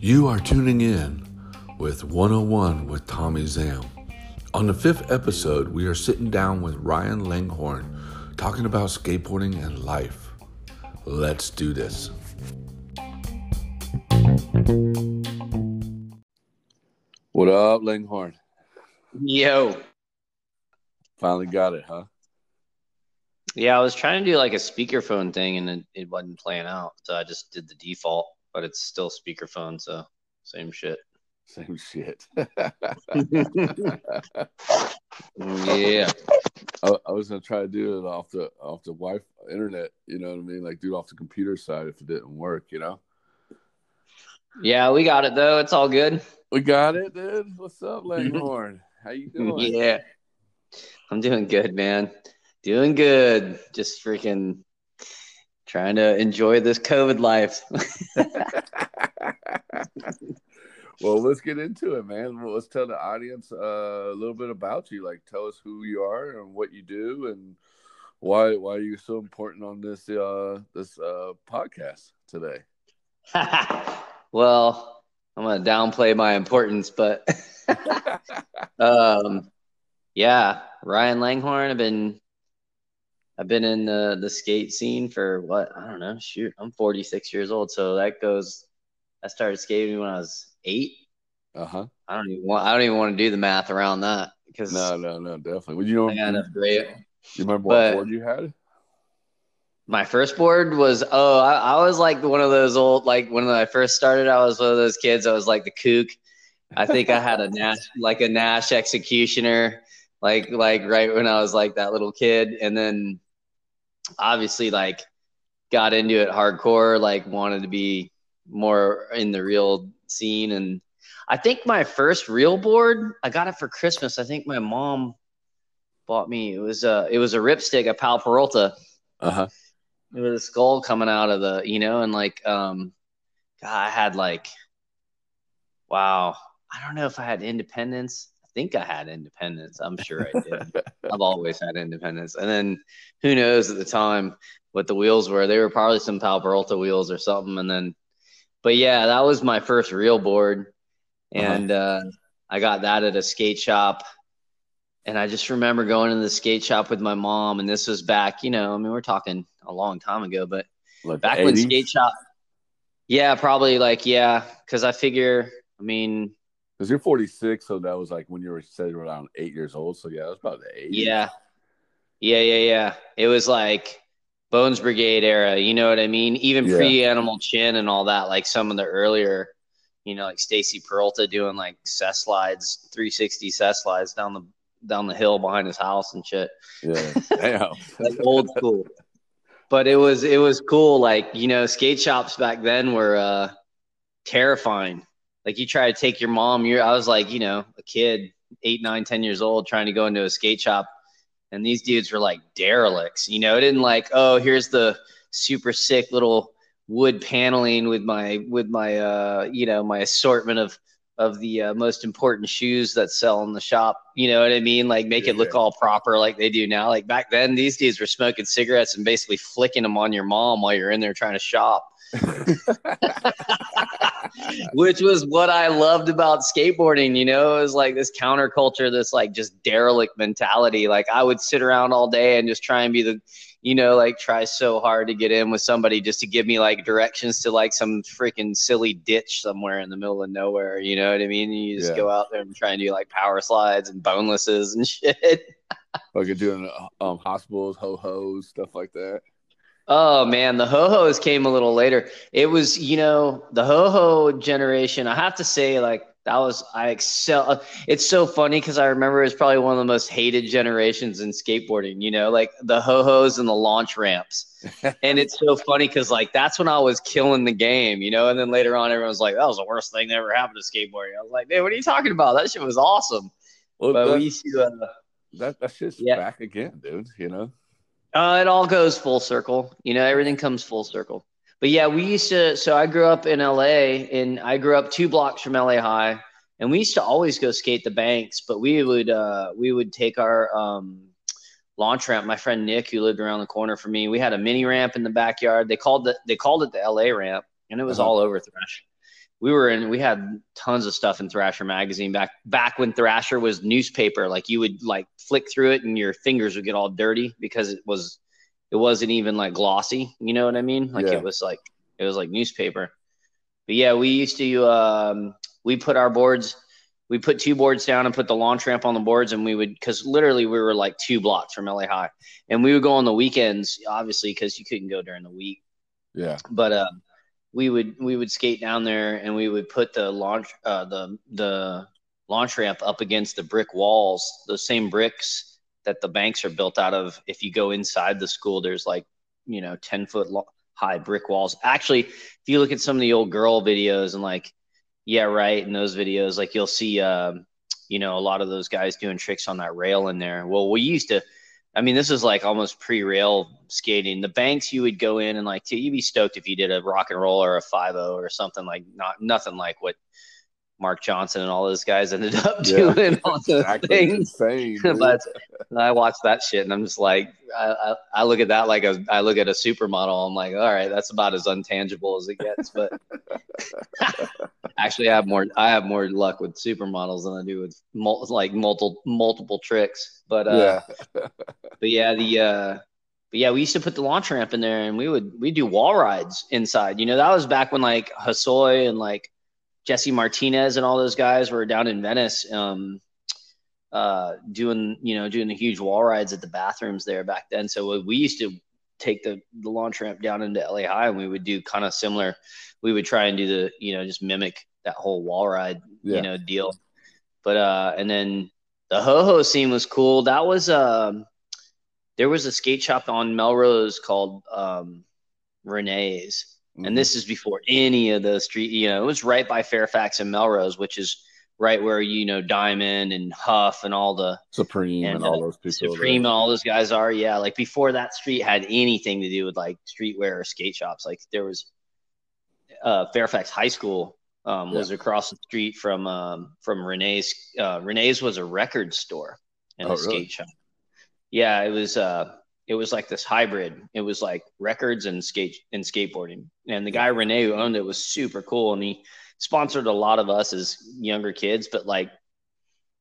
You are tuning in with 101 with Tommie Zam. On the fifth episode, we are sitting down with Ryan Langhorne talking about skateboarding and life. Let's do this. What up, Langhorne? Yo. Finally got it, huh? Yeah, I was trying to do like a speakerphone thing and it, it wasn't playing out. So I just did the default, but it's still speakerphone. So same shit. Same shit. Oh, yeah. I, I, was gonna try to do it off the off the Wi internet, you know what I mean? Like do it off the computer side if it didn't work, you know? Yeah, we got it though. It's all good. We got it, dude. What's up, Langhorne? How you doing? Yeah. I'm doing good, man. Doing good. Just freaking trying to enjoy this COVID life. well, let's get into it, man. Well, let's tell the audience uh, a little bit about you. Like, tell us who you are and what you do, and why why you're so important on this uh, this uh, podcast today. well, I'm gonna downplay my importance, but um, yeah, Ryan Langhorne. I've been I've been in the the skate scene for what I don't know. Shoot, I'm 46 years old, so that goes. I started skating when I was eight. Uh huh. I don't even want. I don't even want to do the math around that because no, no, no, definitely. Would you know? I got enough great. You remember what board you had? My first board was oh I, I, was like one of those old like when I first started I was one of those kids I was like the kook. I think I had a Nash like a Nash executioner like like right when I was like that little kid and then obviously like got into it hardcore, like wanted to be more in the real scene. And I think my first real board, I got it for Christmas. I think my mom bought me. It was a it was a ripstick, a Powell Peralta. Uh huh. It was a skull coming out of the, you know, and like um God, I had like wow. I don't know if I had independence think I had independence. I'm sure I did. I've always had independence. And then who knows at the time what the wheels were. They were probably some Peralta wheels or something. And then, but yeah, that was my first real board. Uh-huh. And uh-huh. uh, I got that at a skate shop. And I just remember going to the skate shop with my mom. And this was back, you know, I mean, we're talking a long time ago, but like back when skate shop. Yeah, probably like, yeah. Cause I figure, I mean, because you're 46, so that was like when you were said around eight years old. So yeah, it was about the age. Yeah, yeah, yeah, yeah. It was like Bones Brigade era. You know what I mean? Even yeah. pre Animal Chin and all that. Like some of the earlier, you know, like Stacy Peralta doing like cess slides, 360 cess slides down the down the hill behind his house and shit. Yeah, damn. like old school. But it was it was cool. Like you know, skate shops back then were uh, terrifying like you try to take your mom. You're i was like you know a kid eight nine ten years old trying to go into a skate shop. And these dudes were like derelicts you know? It didn't like oh here's the super sick little wood paneling with my with my uh you know my assortment of of the uh, most important shoes that sell in the shop. You know what i mean? Like make yeah, it look yeah. all proper like they do now. Like back then these dudes were smoking cigarettes and basically flicking them on your mom while you're in there trying to shop which was what I loved about skateboarding. You know, it was like this counterculture, this like just derelict mentality. Like I would sit around all day and just try and be the, you know, like try so hard to get in with somebody just to give me like directions to like some freaking silly ditch somewhere in the middle of nowhere. You know what I mean? You just yeah. go out there and try and do like power slides and bonelesses and shit. like you're doing um, hospitals, ho hos, stuff like that. Oh man, the ho hos came a little later. It was, you know, the ho ho generation. I have to say, like that was I excel. It's so funny because I remember it's probably one of the most hated generations in skateboarding. You know, like the ho hos and the launch ramps. and it's so funny because like that's when I was killing the game. You know, and then later on, everyone's like, "That was the worst thing that ever happened to skateboarding." I was like, "Man, what are you talking about? That shit was awesome." Well, but we used to. Uh, that that's just yeah. back again, dude. You know. Uh, it all goes full circle. You know, everything comes full circle. But yeah, we used to. So I grew up in LA, and I grew up two blocks from LA High, and we used to always go skate the banks. But we would uh, we would take our um, launch ramp. My friend Nick, who lived around the corner from me, we had a mini ramp in the backyard. They called it they called it the LA ramp, and it was uh-huh. all over Thrasher. We were in. We had tons of stuff in Thrasher magazine back back when Thrasher was newspaper. Like you would like flick through it, and your fingers would get all dirty because it was it wasn't even like glossy. You know what I mean? Like yeah. it was like it was like newspaper. But yeah, we used to um, we put our boards we put two boards down and put the launch ramp on the boards and we would because literally we were like two blocks from la high and we would go on the weekends obviously because you couldn't go during the week yeah but uh, we would we would skate down there and we would put the launch uh, the the launch ramp up against the brick walls those same bricks that the banks are built out of if you go inside the school there's like you know 10 foot high brick walls actually if you look at some of the old girl videos and like yeah, right. In those videos, like you'll see, um, you know, a lot of those guys doing tricks on that rail in there. Well, we used to, I mean, this is like almost pre-rail skating. The banks you would go in and like, you'd be stoked if you did a rock and roll or a five o or something like not nothing like what Mark Johnson and all those guys ended up yeah. doing all those exactly. things. Insane, but I watch that shit and I'm just like, I, I, I, look at that like a, I look at a supermodel. I'm like, all right, that's about as untangible as it gets. But actually, I have more, I have more luck with supermodels than I do with mul- like multiple, multiple tricks. But, uh, yeah. but yeah, the, uh, but yeah, we used to put the launch ramp in there and we would, we do wall rides inside, you know, that was back when like Hosoi and like, Jesse Martinez and all those guys were down in Venice, um, uh, doing you know doing the huge wall rides at the bathrooms there back then. So we used to take the the launch ramp down into LA High, and we would do kind of similar. We would try and do the you know just mimic that whole wall ride yeah. you know deal. But uh, and then the ho ho scene was cool. That was um, there was a skate shop on Melrose called um, Renee's Mm-hmm. And this is before any of the street, you know, it was right by Fairfax and Melrose, which is right where, you know, Diamond and Huff and all the Supreme and, and all those people. Supreme and all those guys are. Yeah. Like before that street had anything to do with like streetwear or skate shops. Like there was uh, Fairfax High School um, yeah. was across the street from um, from Renee's. Uh, Renee's was a record store and oh, a skate really? shop. Yeah, it was. Uh, it was like this hybrid. It was like records and skate and skateboarding. And the guy Renee who owned it was super cool, and he sponsored a lot of us as younger kids. But like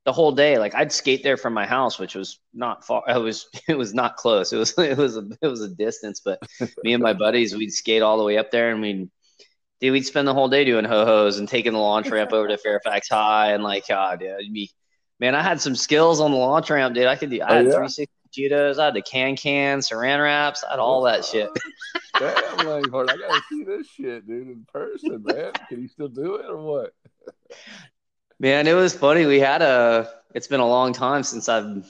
the whole day, like I'd skate there from my house, which was not far. It was it was not close. It was it was a it was a distance. But me and my buddies, we'd skate all the way up there, and we'd dude, we'd spend the whole day doing ho hos and taking the launch ramp over to Fairfax High, and like, God, yeah, it'd be man, I had some skills on the launch ramp, dude. I could do. I oh, had yeah? 360 Judos. I had the can can, saran wraps. I had all that shit. Damn, Langhorne, I gotta see this shit, dude, in person, man. Can you still do it or what? Man, it was funny. We had a. It's been a long time since I've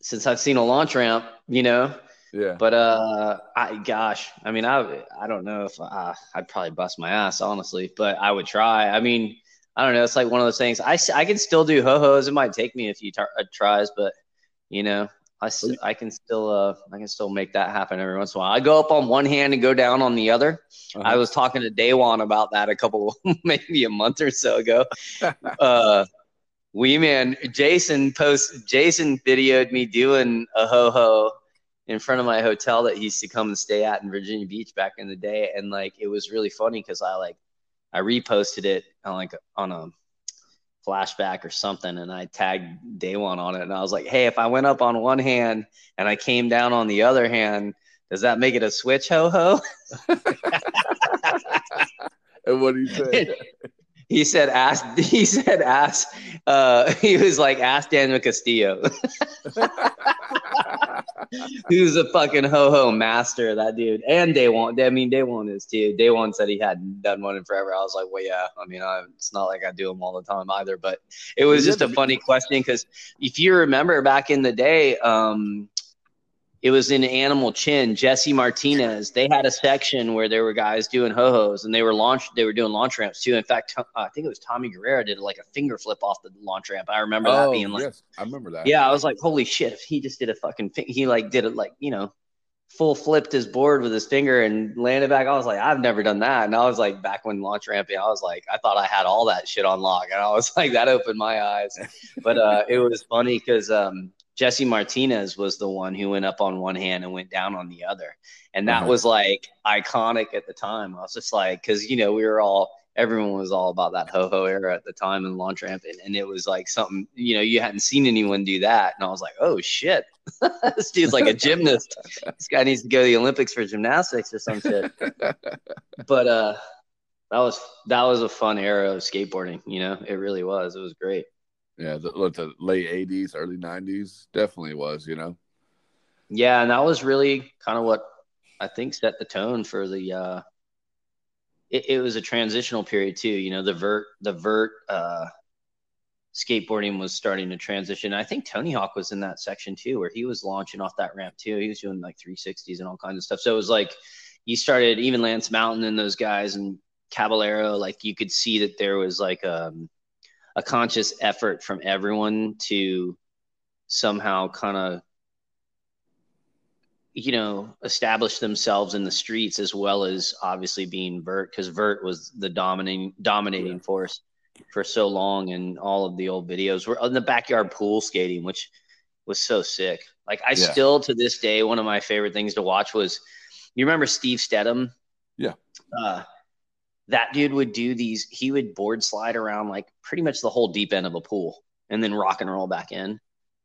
since I've seen a launch ramp. You know. Yeah. But uh, I gosh, I mean, I I don't know if uh, I'd probably bust my ass honestly, but I would try. I mean, I don't know. It's like one of those things. I I can still do ho hos. It might take me a few tar- uh, tries, but you know, I, I can still uh I can still make that happen every once in a while. I go up on one hand and go down on the other. Uh-huh. I was talking to Daewon about that a couple maybe a month or so ago. uh we man Jason post Jason videoed me doing a ho ho in front of my hotel that he used to come and stay at in Virginia Beach back in the day and like it was really funny cuz I like I reposted it on like on a flashback or something and I tagged Daewon on it and I was like, hey, if I went up on one hand and I came down on the other hand, does that make it a switch ho ho? and what do you say? he said ask he said ask uh he was like ask Daniel Castillo. Who's a fucking ho ho master, that dude. And Daewon, I mean Daewon is too. Daewon said he hadn't done one in forever. I was like, well, yeah. I mean, I, it's not like I do them all the time either, but it was just a funny question because if you remember back in the day, um, it was in Animal Chin, Jesse Martinez. They had a section where there were guys doing ho hos, and they were launch. They were doing launch ramps too. In fact, uh, I think it was Tommy Guerrero did like a finger flip off the launch ramp. I remember oh, that being like, yes, I remember that. Yeah, I was like, holy shit! If he just did a fucking, he like did it like you know, full flipped his board with his finger and landed back. I was like, I've never done that. And I was like, back when launch ramping, I was like, I thought I had all that shit on lock, and I was like, that opened my eyes. But uh, it was funny because um, Jesse Martinez was the one who went up on one hand and went down on the other. And that Uh-huh. was like iconic at the time. I was just like, because, you know, we were all, everyone was all about that ho ho era at the time and launch ramp. And, and it was like something, you know, you hadn't seen anyone do that. And I was like, oh shit, this dude's like a gymnast. this guy needs to go to the Olympics for gymnastics or some shit. But, uh, that was that was a fun era of skateboarding, you know. It really was. It was great. Yeah, the, the late '80s, early '90s definitely was. You know. Yeah, and that was really kind of what I think set the tone for the. Uh, it, it was a transitional period too. You know, the vert, the vert uh, skateboarding was starting to transition. I think Tony Hawk was in that section too, where he was launching off that ramp too. He was doing like 360s and all kinds of stuff. So it was like you started even Lance Mountain and those guys and Caballero. Like you could see that there was like um, a conscious effort from everyone to somehow kind of you know establish themselves in the streets as well as obviously being vert because vert was the dominating dominating Yeah. force for so long and all of the old videos were in the backyard pool skating which was so sick like i Yeah. still to this day one of my favorite things to watch was you remember steve steadham Yeah. uh, that dude would do these he would board slide around like pretty much the whole deep end of a pool and then rock and roll back in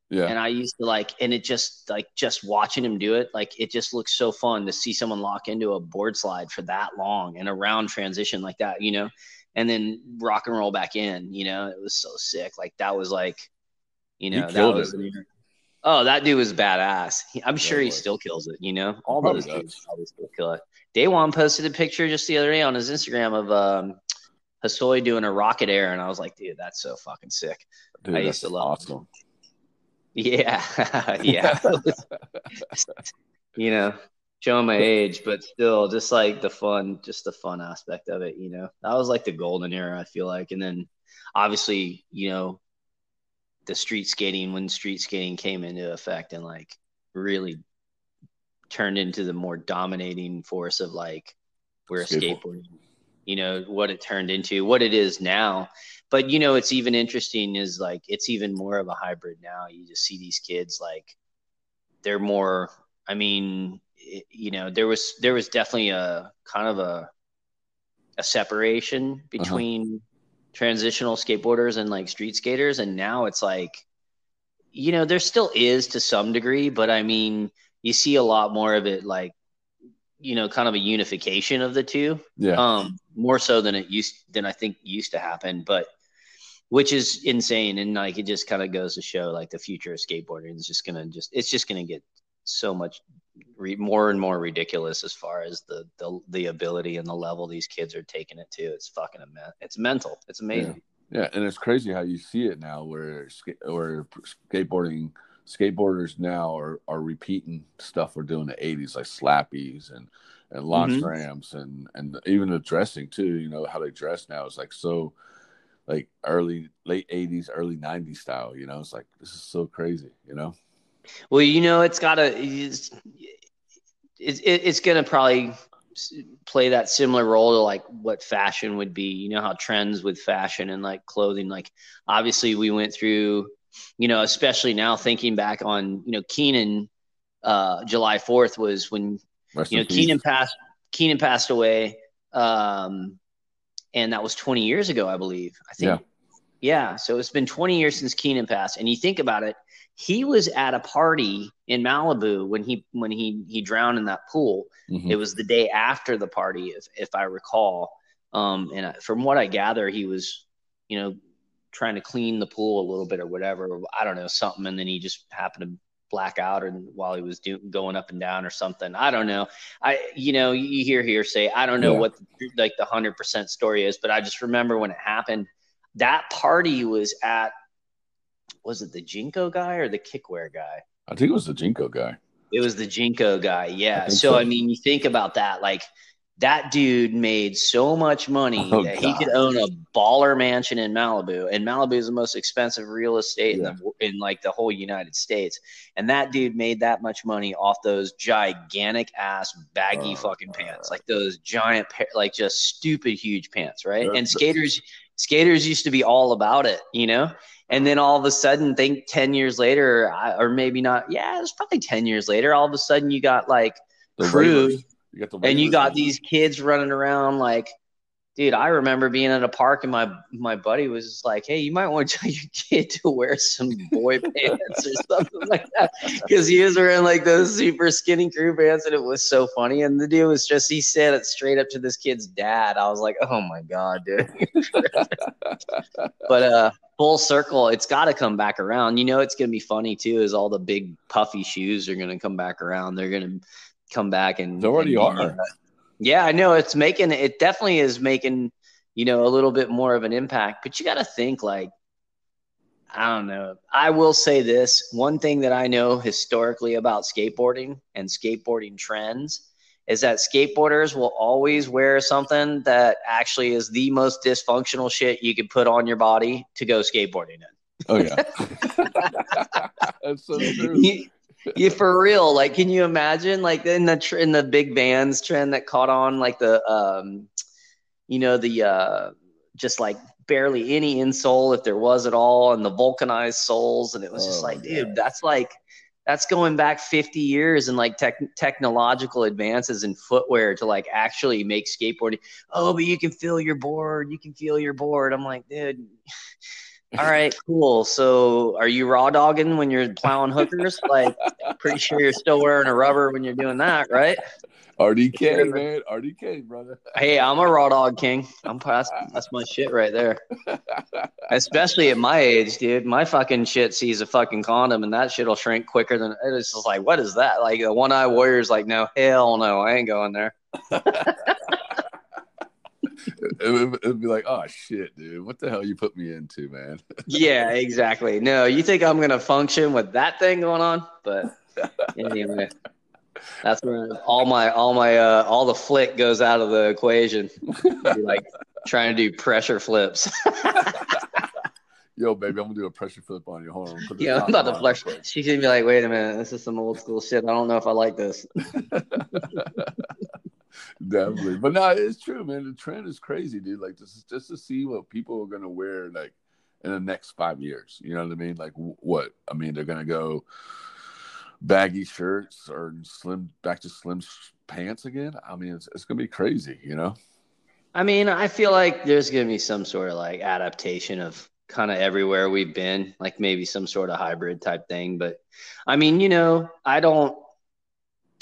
Yeah. and I used to like, and it just like just watching him do it, like it just looks so fun to see someone lock into a board slide for that long and a round transition like that, you know, and then rock and roll back in, you know, it was so sick. Like that was like, you know, that was, it. oh, that dude was badass. He, I'm sure he still kills it, you know, all Probably those dudes probably still kill it. Daewon posted a picture just the other day on his Instagram of, um, doing a rocket air, and I was like, dude, that's so fucking sick. Dude, I used to love awesome. Yeah, yeah. you know, showing my age, but still, just like the fun, just the fun aspect of it. You know, that was like the golden era. I feel like, and then obviously, you know, the street skating when street skating came into effect and like really turned into the more dominating force of like where Skateboard. skateboarding, you know, what it turned into, what it is now. But you know it's even interesting is like it's even more of a hybrid now. You just see these kids like they're more i mean it, you know there was there was definitely a kind of a a separation uh-huh. between transitional skateboarders and like street skaters. And now it's like you know there still is to some degree but i mean you see a lot more of it like you know kind of a unification of the two Yeah. um more so than it used than I think used to happen, but which is insane and like it just kind of goes to show like the future of skateboarding is just gonna just it's just gonna get so much re- more and more ridiculous as far as the, the the ability and the level these kids are taking it to. It's fucking ama- it's mental. It's amazing. Yeah, and it's crazy how you see it now, where where skateboarding skateboarders now are, are repeating stuff we're doing in the '80s, like slappies and and launch Mhm. ramps, and and even the dressing too. You know how they dress now is like so, like early late '80s, early '90s style. You know, it's like this is so crazy. You know, Well, you know, it's got to it's, it's it's gonna probably play that similar role to like what fashion would be. You know how trends with fashion and like clothing, like obviously we went through, you know, especially now thinking back on, you know, Keenan, uh, July Fourth was when Rest you know. Keenan passed Keenan passed away, um, and that was 20 years ago, I believe. I think. Yeah. So it's been 20 years since Keenan passed, and you think about it, he was at a party in Malibu when he when he he drowned in that pool. Mhm. It was the day after the party, if if I recall. Um, and I- from what I gather, he was, you know, trying to clean the pool a little bit or whatever. I don't know something, and then he just happened to black out and while he was do, going up and down or something. I don't know. I you know you hear hearsay. I don't know Yeah. what the, like the hundred percent story is, but I just remember when it happened. That party was at was it the JNCO guy or the Kikwear guy? I think it was the JNCO guy. It was the JNCO guy. Yeah. I So, so. I mean, you think about that, like that dude made so much money Oh, that God. he could own a baller mansion in Malibu, and Malibu is the most expensive real estate Yeah. in, the, in like the whole United States. And that dude made that much money off those gigantic ass baggy Oh, fucking pants, like those giant, like just stupid huge pants, right? And skaters, skaters used to be all about it, you know. And then all of a sudden, think ten years later, or maybe not. Yeah, it was probably ten years later. All of a sudden, you got like The crew. You got the and you got these kids running around like dude i remember being at a park and my my buddy was like hey you might want to tell your kid to wear some boy pants or something like that. Because he was wearing like those super skinny crew pants and it was so funny. And the dude was just he said it straight up to this kid's dad. I was like oh my god dude. But uh full circle it's got to come back around. You know it's gonna be funny too is all the big puffy shoes are gonna come back around. They're gonna come back and They already and, are. uh, yeah i know it's making it definitely is making you know a little bit more of an impact but you got to think like i don't know i will say this one thing that i know historically about skateboarding and skateboarding trends is that skateboarders will always wear something that actually is the most dysfunctional shit you could put on your body to go skateboarding in. Oh yeah. That's so true. You- you for real. Like can you imagine like in the tr- in the big bands trend that caught on like the um you know the uh just like barely any insole if there was at all and the vulcanized soles and it was just Oh, like yeah. dude that's like that's going back 50 years and like tech technological advances in footwear to like actually make skateboarding. Oh but you can feel your board you can feel your board. I'm like dude all right cool. So are you raw dogging when you're plowing hookers? Like pretty sure you're still wearing a rubber when you're doing that right? RDK, man. RDK, brother. hey i'm a raw dog king. I'm that's, that's my shit right there. Especially at my age dude. My fucking shit sees a fucking condom and that shit'll shrink quicker than it's just like what is that? Like the one eye warrior's like no hell no i ain't going there It would it'd be like, oh shit, dude, what the hell you put me into, man? yeah exactly. No you think i'm gonna function with that thing going on? But anyway that's where all my all my uh all the flick goes out of the equation. Like trying to do pressure flips. Yo, baby, I'm gonna do a pressure flip on you. Hold on. yeah i'm about to flex. she's gonna be like wait a minute this is some old school shit. I don't know if i like this Definitely, but no, it's true, man. The trend is crazy, dude. Like just just to see what people are gonna wear, like in the next five years. You know what I mean? Like what? I mean, they're gonna go baggy shirts or slim back to slim pants again. I mean, it's it's gonna be crazy. You know? I mean, I feel like there's gonna be some sort of like adaptation of kind of everywhere we've been, like maybe some sort of hybrid type thing. But I mean, you know, I don't.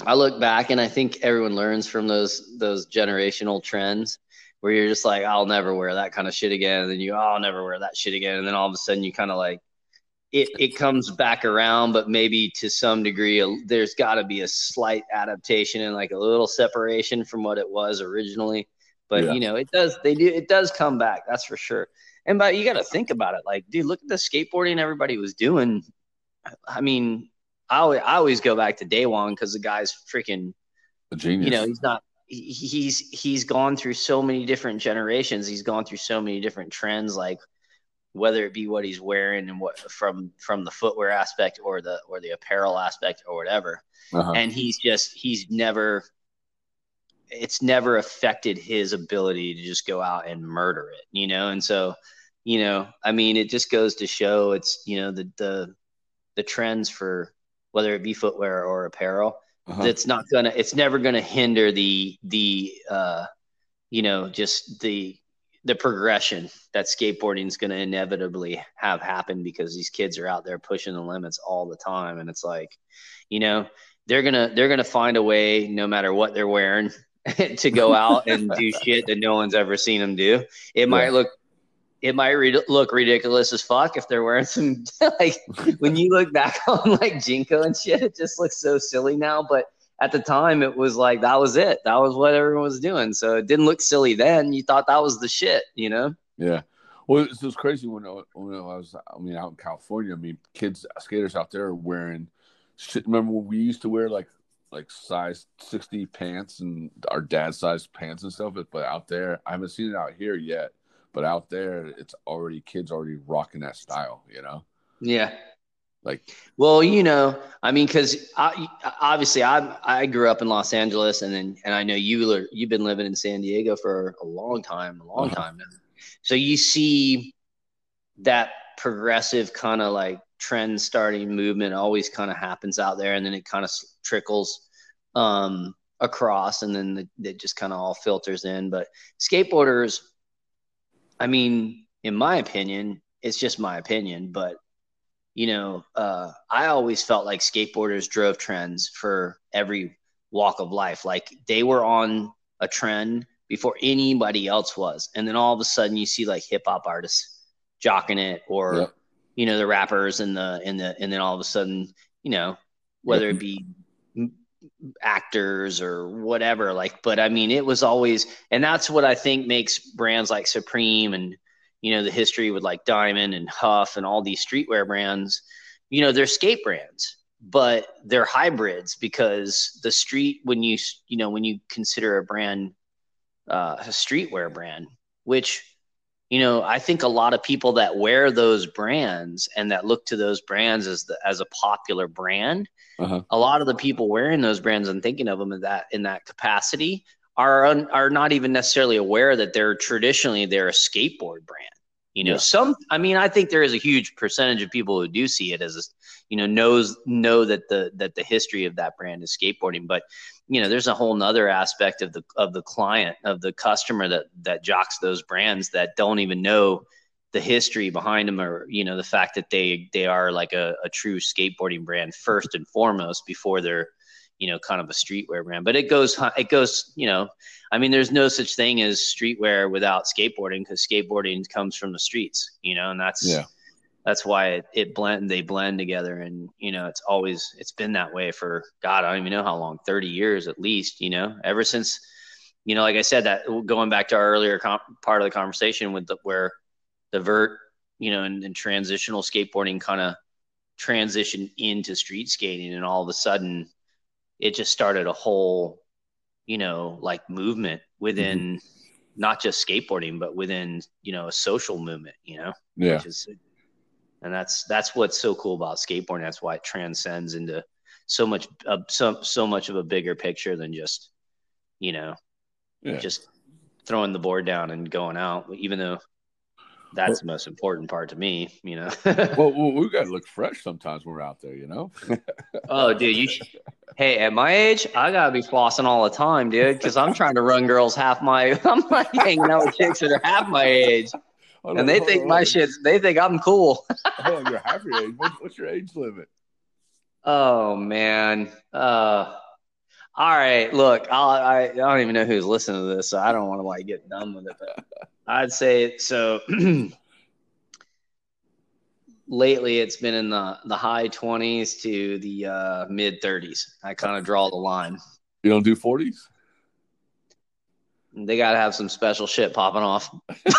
I look back and I think everyone learns from those those generational trends where you're just like, I'll never wear that kind of shit again, and then you, oh, I'll never wear that shit again, and then all of a sudden you kind of like it it comes back around, but maybe to some degree a, there's got to be a slight adaptation and like a little separation from what it was originally. But Yeah. you know, it does they do it does come back, that's for sure. And but you got to think about it, like, dude, look at the skateboarding everybody was doing. I mean, I always, I always go back to Daewon because the guy's freaking A genius. you know he's not he's he's gone through so many different generations he's gone through so many different trends like whether it be what he's wearing and what from from the footwear aspect or the or the apparel aspect or whatever uh-huh. and he's just he's never it's never affected his ability to just go out and murder it you know and so you know i mean it just goes to show it's you know the the the trends for whether it be footwear or apparel Uh-huh. that's not gonna it's never gonna hinder the the uh you know just the the progression that skateboarding is gonna inevitably have happen because these kids are out there pushing the limits all the time. And it's like you know they're gonna they're gonna find a way no matter what they're wearing to go out and do shit that no one's ever seen them do. It might look it might re- look ridiculous as fuck if they're wearing some like when you look back on like JNCO and shit, it just looks so silly now. But at the time, it was like that was it. That was what everyone was doing. So it didn't look silly then. You thought that was the shit, you know? Yeah. Well, it was crazy when I, when I was, I mean, out in California. I mean, kids, skaters out there are wearing shit. Remember when we used to wear like like size 60 pants and our dad size pants and stuff. But out there, I haven't seen it out here yet. But out there, it's already kids already rocking that style, you know? Yeah. Like, well, you know, I mean, because obviously I I grew up in Los Angeles, and then and I know you you've been living in San Diego for a long time, a long uh-huh. time now. So you see that progressive kind of like trend starting movement always kind of happens out there and then it kind of trickles um, across and then the, it just kind of all filters in but skateboarders i mean in my opinion it's just my opinion but you know uh, i always felt like skateboarders drove trends for every walk of life. Like they were on a trend before anybody else was. And then all of a sudden you see like hip hop artists jocking it or yep. you know the rappers and the and the and then all of a sudden you know whether it be actors or whatever like but i mean it was always and that's what i think makes brands like supreme and you know the history with like diamond and huff and all these streetwear brands you know they're skate brands but they're hybrids because the street when you you know when you consider a brand uh, a streetwear brand which you know, I think a lot of people that wear those brands and that look to those brands as the as a popular brand, uh-huh. a lot of the people wearing those brands and thinking of them in that in that capacity are un, are not even necessarily aware that they're traditionally they're a skateboard brand. You know, yeah. some I mean, I think there is a huge percentage of people who do see it as a, you know, knows know that the that the history of that brand is skateboarding. But, you know, there's a whole nother aspect of the of the client, of the customer that that jocks those brands that don't even know the history behind them or, you know, the fact that they they are like a, a true skateboarding brand first and foremost before they're you know, kind of a streetwear brand. But it goes, it goes, you know, I mean, there's no such thing as streetwear without skateboarding because skateboarding comes from the streets, you know, and that's yeah. That's why it, it blend they blend together, and you know it's always it's been that way for God I don't even know how long, thirty years at least, you know, ever since, you know, like I said that going back to our earlier com- part of the conversation with the where the vert, you know, and, and transitional skateboarding kind of transitioned into street skating, and all of a sudden it just started a whole, you know, like movement within mm-hmm. not just skateboarding, but within, you know, a social movement, you know? Yeah. And that's, that's what's so cool about skateboarding. That's why it transcends into so much, uh, so, so much of a bigger picture than just, you know, yeah. just throwing the board down and going out, even though that's well, the most important part to me, you know. well, we got to look fresh sometimes when we're out there, you know. oh, dude, you. Hey, at my age, I gotta be flossing all the time, dude, because I'm trying to run girls half my. I'm like hanging out with chicks that are half my age, and on, they think on, my shit. They think I'm cool. you're half your age. What's, what's your age limit? Oh man. Uh, all right. Look, I'll, I I don't even know who's listening to this, so I don't want to like get done with it. But I'd say so. lately, it's been in the the high twenties to the uh, mid thirties. I kind of draw the line. You don't do forties. They got to have some special shit popping off.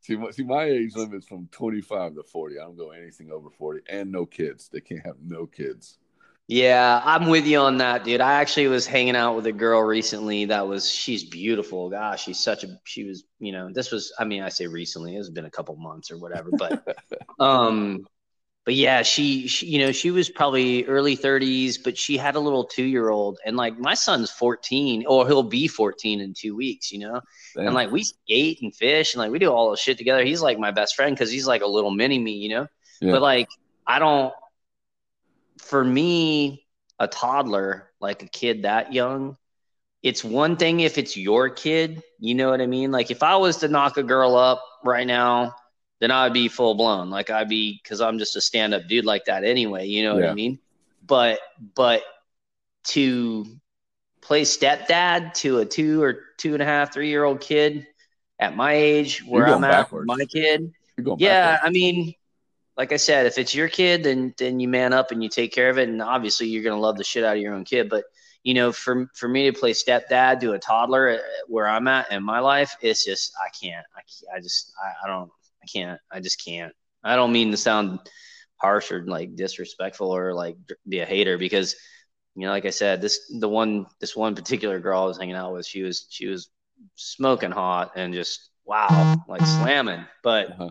see, see, my age limit's from 25 to 40. I don't go anything over 40 and no kids. They can't have no kids. Yeah, I'm with you on that, dude. I actually was hanging out with a girl recently that was she's beautiful. Gosh, she's such a she was, you know, this was I mean, I say recently, it's been a couple months or whatever, but um but yeah, she, she you know, she was probably early 30s, but she had a little 2-year-old and like my son's 14 or he'll be 14 in 2 weeks, you know. Damn. And like we skate and fish and like we do all this shit together. He's like my best friend cuz he's like a little mini me, you know. Yeah. But like I don't for me, a toddler, like a kid that young, it's one thing if it's your kid, you know what I mean? Like if I was to knock a girl up right now, then I'd be full blown. Like I'd be because I'm just a stand up dude like that anyway, you know yeah. what I mean? But but to play stepdad to a two or two and a half, three year old kid at my age where I'm at, my kid. Yeah, backwards. I mean, like I said, if it's your kid, then then you man up and you take care of it, and obviously you're gonna love the shit out of your own kid. But you know, for for me to play stepdad to a toddler uh, where I'm at in my life, it's just I can't. I, can't, I just I, I don't I can't. I just can't. I don't mean to sound harsh or like disrespectful or like be a hater because you know, like I said, this the one this one particular girl I was hanging out with, she was she was smoking hot and just wow, like slamming. But uh-huh.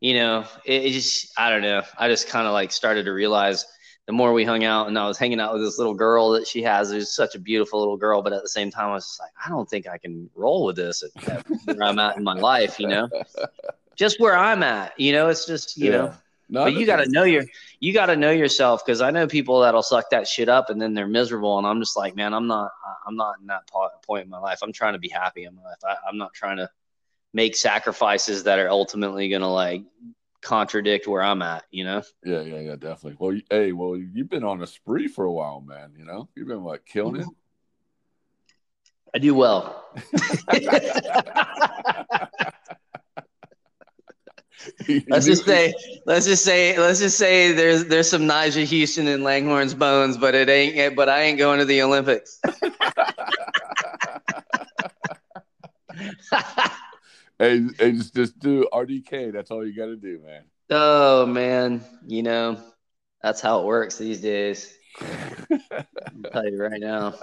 you know, it, it, just I don't know. I just kind of like started to realize the more we hung out, and I was hanging out with this little girl that she has, who's such a beautiful little girl. But at the same time, I was just like, I don't think I can roll with this at, at where I'm at in my life. You know, just where I'm at. You know, it's just you yeah. know no, but you got to know your you got to know yourself because I know people that'll suck that shit up and then they're miserable and I'm just like man I'm not I'm not in that point in my life. I'm trying to be happy in my life. I, I'm not trying to make sacrifices that are ultimately gonna like contradict where I'm at you know? Yeah yeah yeah definitely. Well hey well you've been on a spree for a while man you know? You've been like killing it? I do well let's just say, let's just say, let's just say there's there's some Nyjah Huston and Langhorne's bones, but it ain't. But I ain't going to the Olympics. hey, hey, just just do RDK. That's all you got to do, man. Oh man, you know that's how it works these days. I'll tell you right now.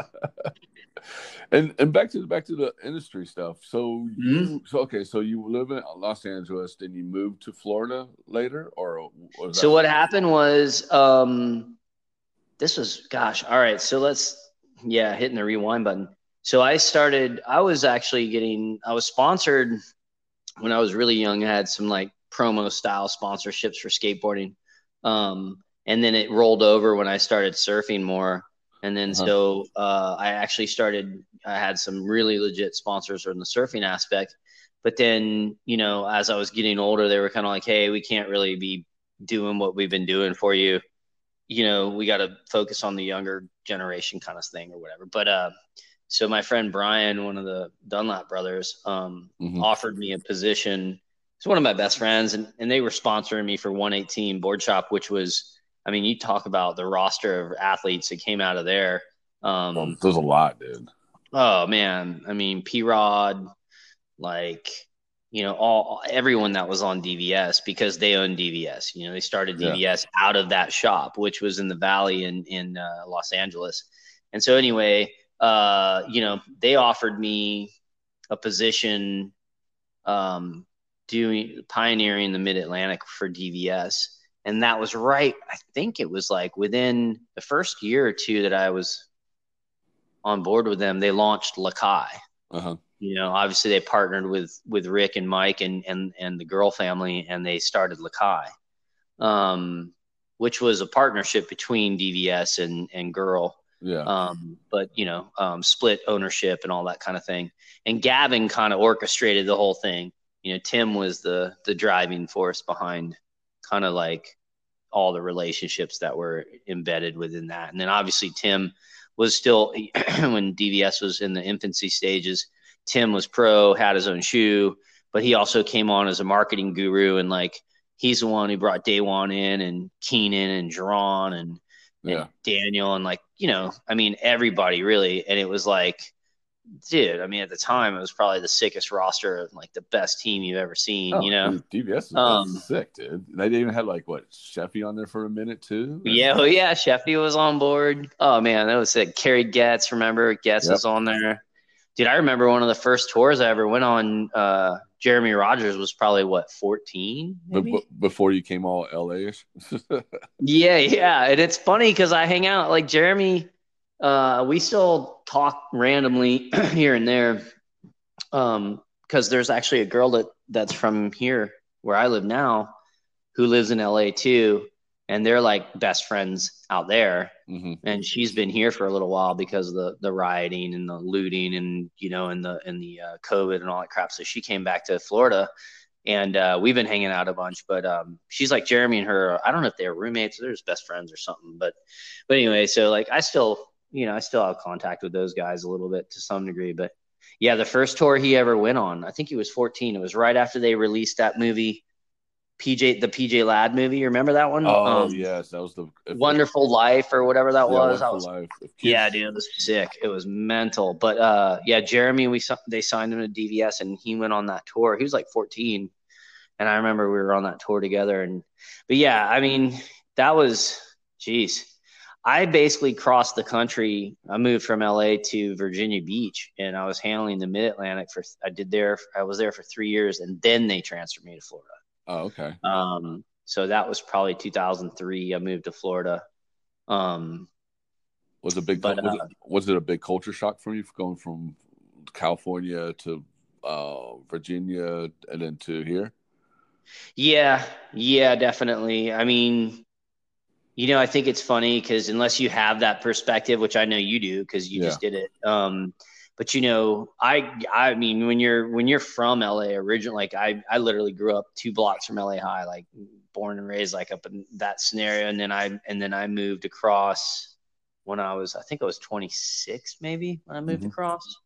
And and back to the back to the industry stuff. So you mm-hmm. so okay, so you live in Los Angeles, then you moved to Florida later, or so what happened was um this was gosh, all right. So let's yeah, hitting the rewind button. So I started. I was actually getting. I was sponsored when I was really young. I had some like promo style sponsorships for skateboarding. Um, and then it rolled over when I started surfing more. And then uh-huh. so uh, I actually started. I had some really legit sponsors from the surfing aspect, but then you know as I was getting older, they were kind of like, "Hey, we can't really be doing what we've been doing for you. You know, we got to focus on the younger generation kind of thing or whatever." But uh, so my friend Brian, one of the Dunlap brothers, um, mm-hmm. offered me a position. He's one of my best friends, and, and they were sponsoring me for 118 Board Shop, which was I mean, you talk about the roster of athletes that came out of there. Um, well, there's a lot, dude. Oh man, I mean, P Rod, like you know, all everyone that was on DVS because they own DVS. You know, they started DVS yeah. out of that shop, which was in the Valley in in uh, Los Angeles. And so anyway, uh, you know, they offered me a position um, doing pioneering the Mid Atlantic for DVS and that was right. I think it was like within the first year or two that I was on board with them, they launched Lakai. Uh-huh. You know, obviously they partnered with with Rick and Mike and and and the girl family, and they started Lakai, um, which was a partnership between DVS and and Girl. Yeah. Um, but you know, um, split ownership and all that kind of thing. And Gavin kind of orchestrated the whole thing. You know, Tim was the the driving force behind kind of like all the relationships that were embedded within that. And then obviously Tim was still when DVS was in the infancy stages. Tim was pro, had his own shoe, but he also came on as a marketing guru and like he's the one who brought Daewon in and Keenan and Jeron and, yeah. and Daniel and like you know I mean everybody really and it was like dude, I mean, at the time, it was probably the sickest roster of like the best team you've ever seen. Oh, you know, DVS is um, sick, dude. They even had like what Sheffey on there for a minute too. Yeah, oh yeah, Sheffey was on board. Oh man, that was sick. Kerry Getz, remember Getz yep. was on there. Dude, I remember one of the first tours I ever went on. Uh, Jeremy Rogers was probably what fourteen, b- before you came all LA-ish. yeah, yeah, and it's funny because I hang out like Jeremy uh, we still talk randomly here and there because um, there's actually a girl that that's from here where I live now who lives in LA too, and they're like best friends out there. Mm-hmm. And she's been here for a little while because of the the rioting and the looting and you know and the and the uh, COVID and all that crap. So she came back to Florida, and uh, we've been hanging out a bunch. But um, she's like Jeremy and her. I don't know if they're roommates, or they're just best friends or something. But but anyway, so like I still you know, I still have contact with those guys a little bit to some degree. But yeah, the first tour he ever went on, I think he was 14. It was right after they released that movie, PJ, the PJ Ladd movie. You remember that one? Oh um, yes, that was the Wonderful Life or whatever that yeah, was. was Life. yeah, dude, it was sick. It was mental. But uh, yeah, Jeremy, we they signed him to DVS and he went on that tour. He was like 14, and I remember we were on that tour together and but yeah, I mean, that was, geez, I basically crossed the country. I moved from LA to Virginia Beach and I was handling the mid Atlantic for, I did there, I was there for three years and then they transferred me to Florida. Oh, okay. Um, so that was probably 2003. I moved to Florida. Um, was a big, but, was, uh, it, was it a big culture shock for you going from California to uh, Virginia and then to here? Yeah, yeah, definitely. I mean, you know, I think it's funny because unless you have that perspective, which I know you do because you yeah. just did it. Um, but you know, I I mean, when you're when you're from LA originally, like I I literally grew up two blocks from LA High, like born and raised like up in that scenario, and then I and then I moved across when I was I think I was 26 maybe when I moved mm-hmm. across.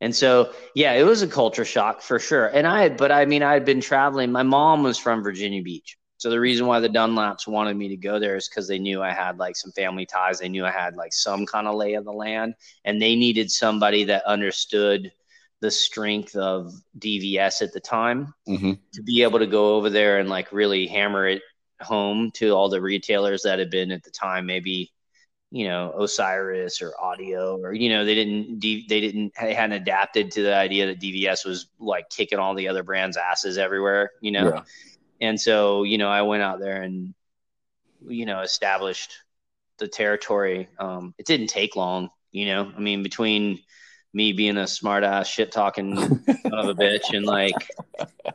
And so, yeah, it was a culture shock for sure. And I had, but I mean, I had been traveling. My mom was from Virginia Beach. So the reason why the Dunlaps wanted me to go there is because they knew I had like some family ties. They knew I had like some kind of lay of the land, and they needed somebody that understood the strength of DVS at the time mm-hmm. to be able to go over there and like really hammer it home to all the retailers that had been at the time maybe you know Osiris or Audio or you know they didn't they didn't they hadn't adapted to the idea that DVS was like kicking all the other brands asses everywhere you know yeah. And so you know I went out there and you know established the territory. Um, it didn't take long you know I mean between me being a smart ass shit talking son of a bitch and like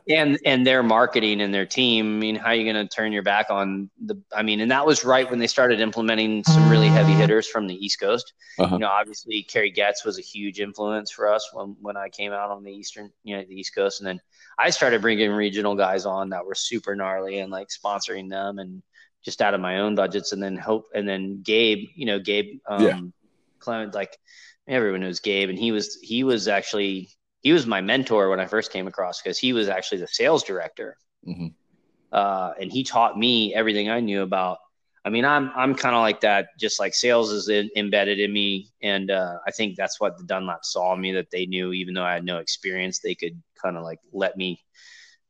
and and their marketing and their team i mean how are you going to turn your back on the i mean and that was right when they started implementing some really heavy hitters from the east coast uh-huh. you know obviously Kerry Getz was a huge influence for us when when i came out on the eastern you know the east coast and then i started bringing regional guys on that were super gnarly and like sponsoring them and just out of my own budgets and then hope and then gabe you know gabe um yeah. clement like everyone knows Gabe, and he was he was actually he was my mentor when I first came across because he was actually the sales director, mm-hmm. uh, and he taught me everything I knew about. I mean, I'm I'm kind of like that. Just like sales is in, embedded in me, and uh, I think that's what the Dunlap saw in me that they knew, even though I had no experience, they could kind of like let me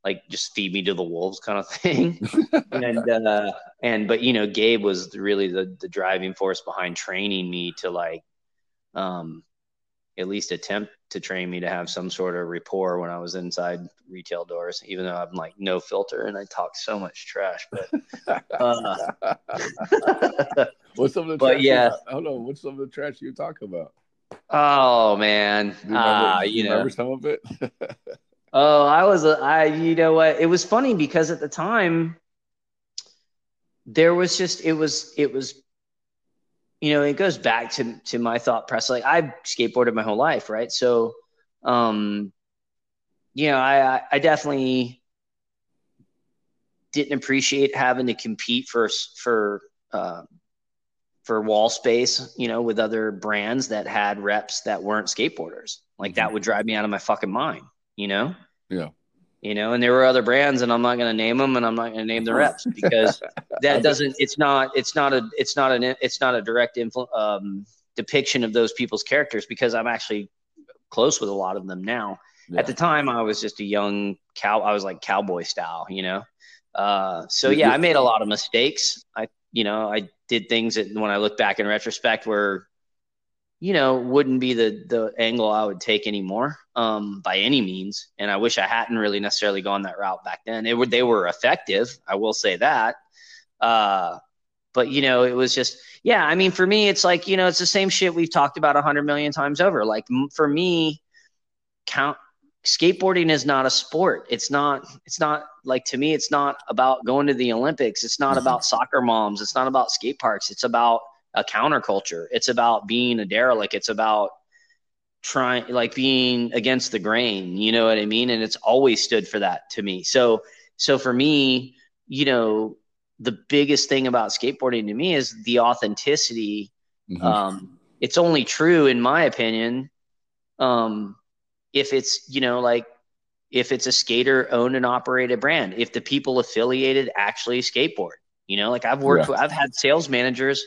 like just feed me to the wolves kind of thing. and uh, and but you know, Gabe was really the the driving force behind training me to like um, at least attempt to train me to have some sort of rapport when I was inside retail doors, even though I'm like no filter and I talk so much trash. But uh, what's some of the but trash yeah, I don't know. What's some of the trash you talk about? Oh man, you, remember, uh, you, you know, remember some of it? oh, I was, a, I, you know what? It was funny because at the time there was just, it was, it was you know, it goes back to to my thought process. Like I've skateboarded my whole life, right? So, um, you know, I I definitely didn't appreciate having to compete for for uh, for wall space, you know, with other brands that had reps that weren't skateboarders. Like that mm-hmm. would drive me out of my fucking mind, you know? Yeah you know, and there were other brands, and I'm not going to name them, and I'm not going to name the reps because that doesn't. It's not. It's not a. It's not an. It's not a direct influ- um, depiction of those people's characters because I'm actually close with a lot of them now. Yeah. At the time, I was just a young cow. I was like cowboy style, you know. Uh, so yeah, I made a lot of mistakes. I, you know, I did things that when I look back in retrospect were you know, wouldn't be the the angle I would take anymore um, by any means. And I wish I hadn't really necessarily gone that route back then. It would they were effective, I will say that. Uh, but you know, it was just yeah. I mean, for me, it's like you know, it's the same shit we've talked about a hundred million times over. Like for me, count skateboarding is not a sport. It's not. It's not like to me. It's not about going to the Olympics. It's not mm-hmm. about soccer moms. It's not about skate parks. It's about a counterculture. It's about being a derelict. It's about trying like being against the grain. You know what I mean? And it's always stood for that to me. So so for me, you know, the biggest thing about skateboarding to me is the authenticity. Mm-hmm. Um, it's only true in my opinion. Um, if it's you know like if it's a skater owned and operated brand, if the people affiliated actually skateboard, you know, like I've worked, yeah. with, I've had sales managers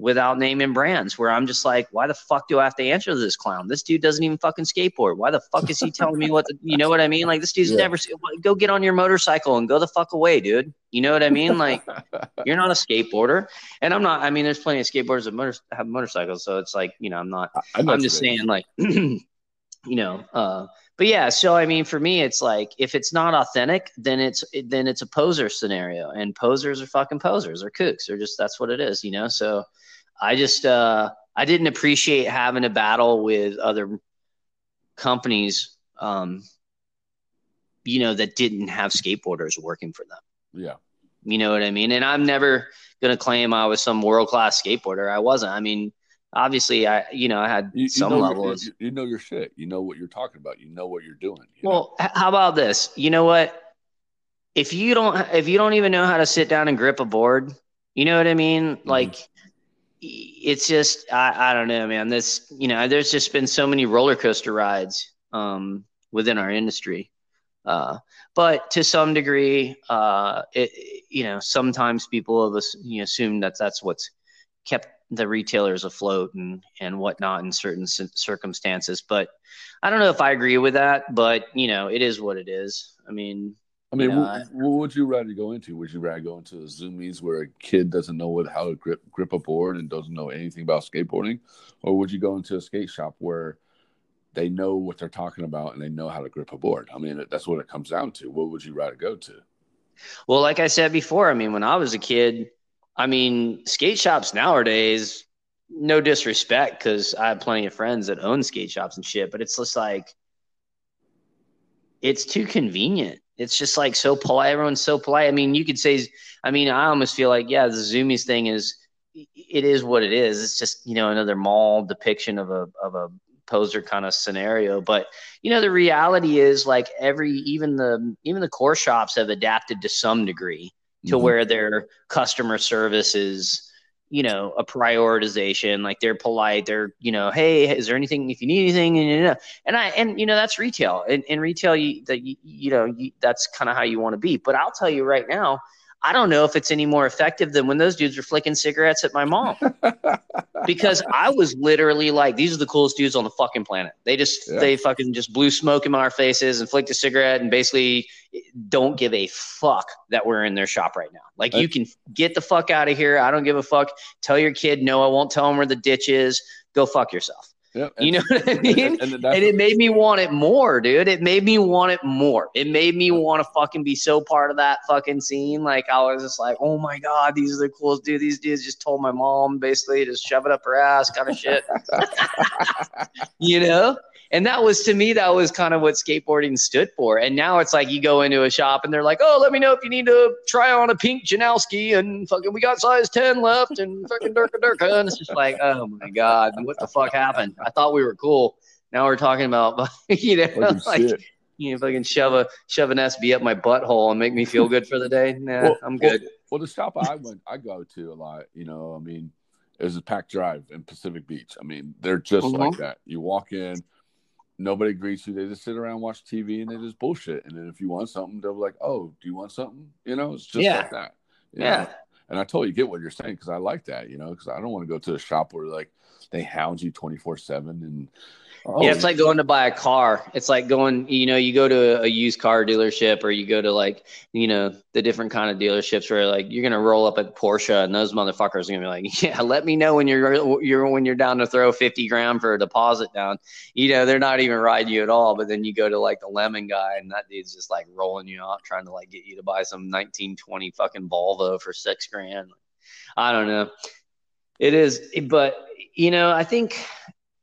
without naming brands where I'm just like, why the fuck do I have to answer to this clown? This dude doesn't even fucking skateboard. Why the fuck is he telling me what, to, you know what I mean? Like this dude's yeah. never, go get on your motorcycle and go the fuck away, dude. You know what I mean? Like you're not a skateboarder. And I'm not, I mean, there's plenty of skateboarders that motor, have motorcycles. So it's like, you know, I'm not, I, I'm just saying like, you know, uh, but yeah, so I mean, for me, it's like if it's not authentic, then it's then it's a poser scenario, and posers are fucking posers or kooks, or just that's what it is, you know. So I just uh, I didn't appreciate having a battle with other companies, um, you know, that didn't have skateboarders working for them. Yeah, you know what I mean. And I'm never gonna claim I was some world class skateboarder. I wasn't. I mean, obviously, I you know I had you, some you know levels. You, you, know your shit. You know what you're talking about. You know what you're doing. You well, know? how about this? You know what? If you don't, if you don't even know how to sit down and grip a board, you know what I mean. Mm-hmm. Like it's just I, I don't know, man. This you know, there's just been so many roller coaster rides um, within our industry. Uh, but to some degree, uh, it, you know, sometimes people have you know, assume that that's what's kept the retailers afloat and and whatnot in certain circumstances. But I don't know if I agree with that. But you know, it is what it is. I mean, I mean, what, what, would you rather go into? Would you rather go into a Zumiez where a kid doesn't know what how to grip grip a board and doesn't know anything about skateboarding, or would you go into a skate shop where they know what they're talking about and they know how to grip a board? I mean, that's what it comes down to. What would you rather go to? Well, like I said before, I mean, when I was a kid, I mean, skate shops nowadays, no disrespect, because I have plenty of friends that own skate shops and shit, but it's just like it's too convenient it's just like so polite. Everyone's so polite. I mean, you could say, I mean, I almost feel like, yeah, the Zumiez thing is, it is what it is. It's just, you know, another mall depiction of a, of a poser kind of scenario. But, you know, the reality is like every, even the, even the core shops have adapted to some degree to mm-hmm. where their customer service is, you know a prioritization like they're polite they're you know hey is there anything if you need anything and and i and you know that's retail. In, in retail you that you, you know you, that's kind of how you want to be. But i'll tell you right now I don't know if it's any more effective than when those dudes were flicking cigarettes at my mom. because I was literally like, these are the coolest dudes on the fucking planet. They just yeah. they fucking just blew smoke in our faces and flicked a cigarette and basically don't give a fuck that we're in their shop right now. Like you can get the fuck out of here. I don't give a fuck. Tell your kid no, I won't tell him where the ditch is. Go fuck yourself. Yep. You know what I mean? And, and, and, it made me want it more, dude. It made me want it more. It made me want to fucking be so part of that fucking scene. Like I was just like, oh my god, these are the coolest dude. These dudes just told my mom basically to shove it up her ass, kind of shit. you know? And that was to me, that was kind of what skateboarding stood for. And now it's like you go into a shop and they're like, oh, let me know if you need to try on a pink Janoski and fucking we got size 10 left and fucking Durka Durka. And it's just like, oh my God, what the fuck happened? I thought we were cool. Now we're talking about, you know, like, shit. you know, if I can shove a shove an SB up my butthole and make me feel good for the day, nah, well, I'm good. Well, well, the shop I went, I go to a lot, you know, I mean, it was a Pack Drive in Pacific Beach. I mean, they're just mm-hmm. like that. You walk in, nobody greets you. They just sit around, watch TV, and they just bullshit. And then if you want something, they'll be like, "Oh, do you want something?" You know, it's just yeah. like that. Yeah. Know? And I totally get what you're saying because I like that. You know, because I don't want to go to a shop where like they hound you twenty four seven and Oh, yeah, it's like going to buy a car. It's like going, you know, you go to a used car dealership or you go to like, you know, the different kind of dealerships where like you're gonna roll up a Porsche and those motherfuckers are gonna be like, yeah, let me know when you're you're when you're down to throw fifty grand for a deposit down. You know, they're not even riding you at all. But then you go to like the lemon guy and that dude's just like rolling you out, trying to like get you to buy some 1920 fucking Volvo for six grand. I don't know. It is, but you know, I think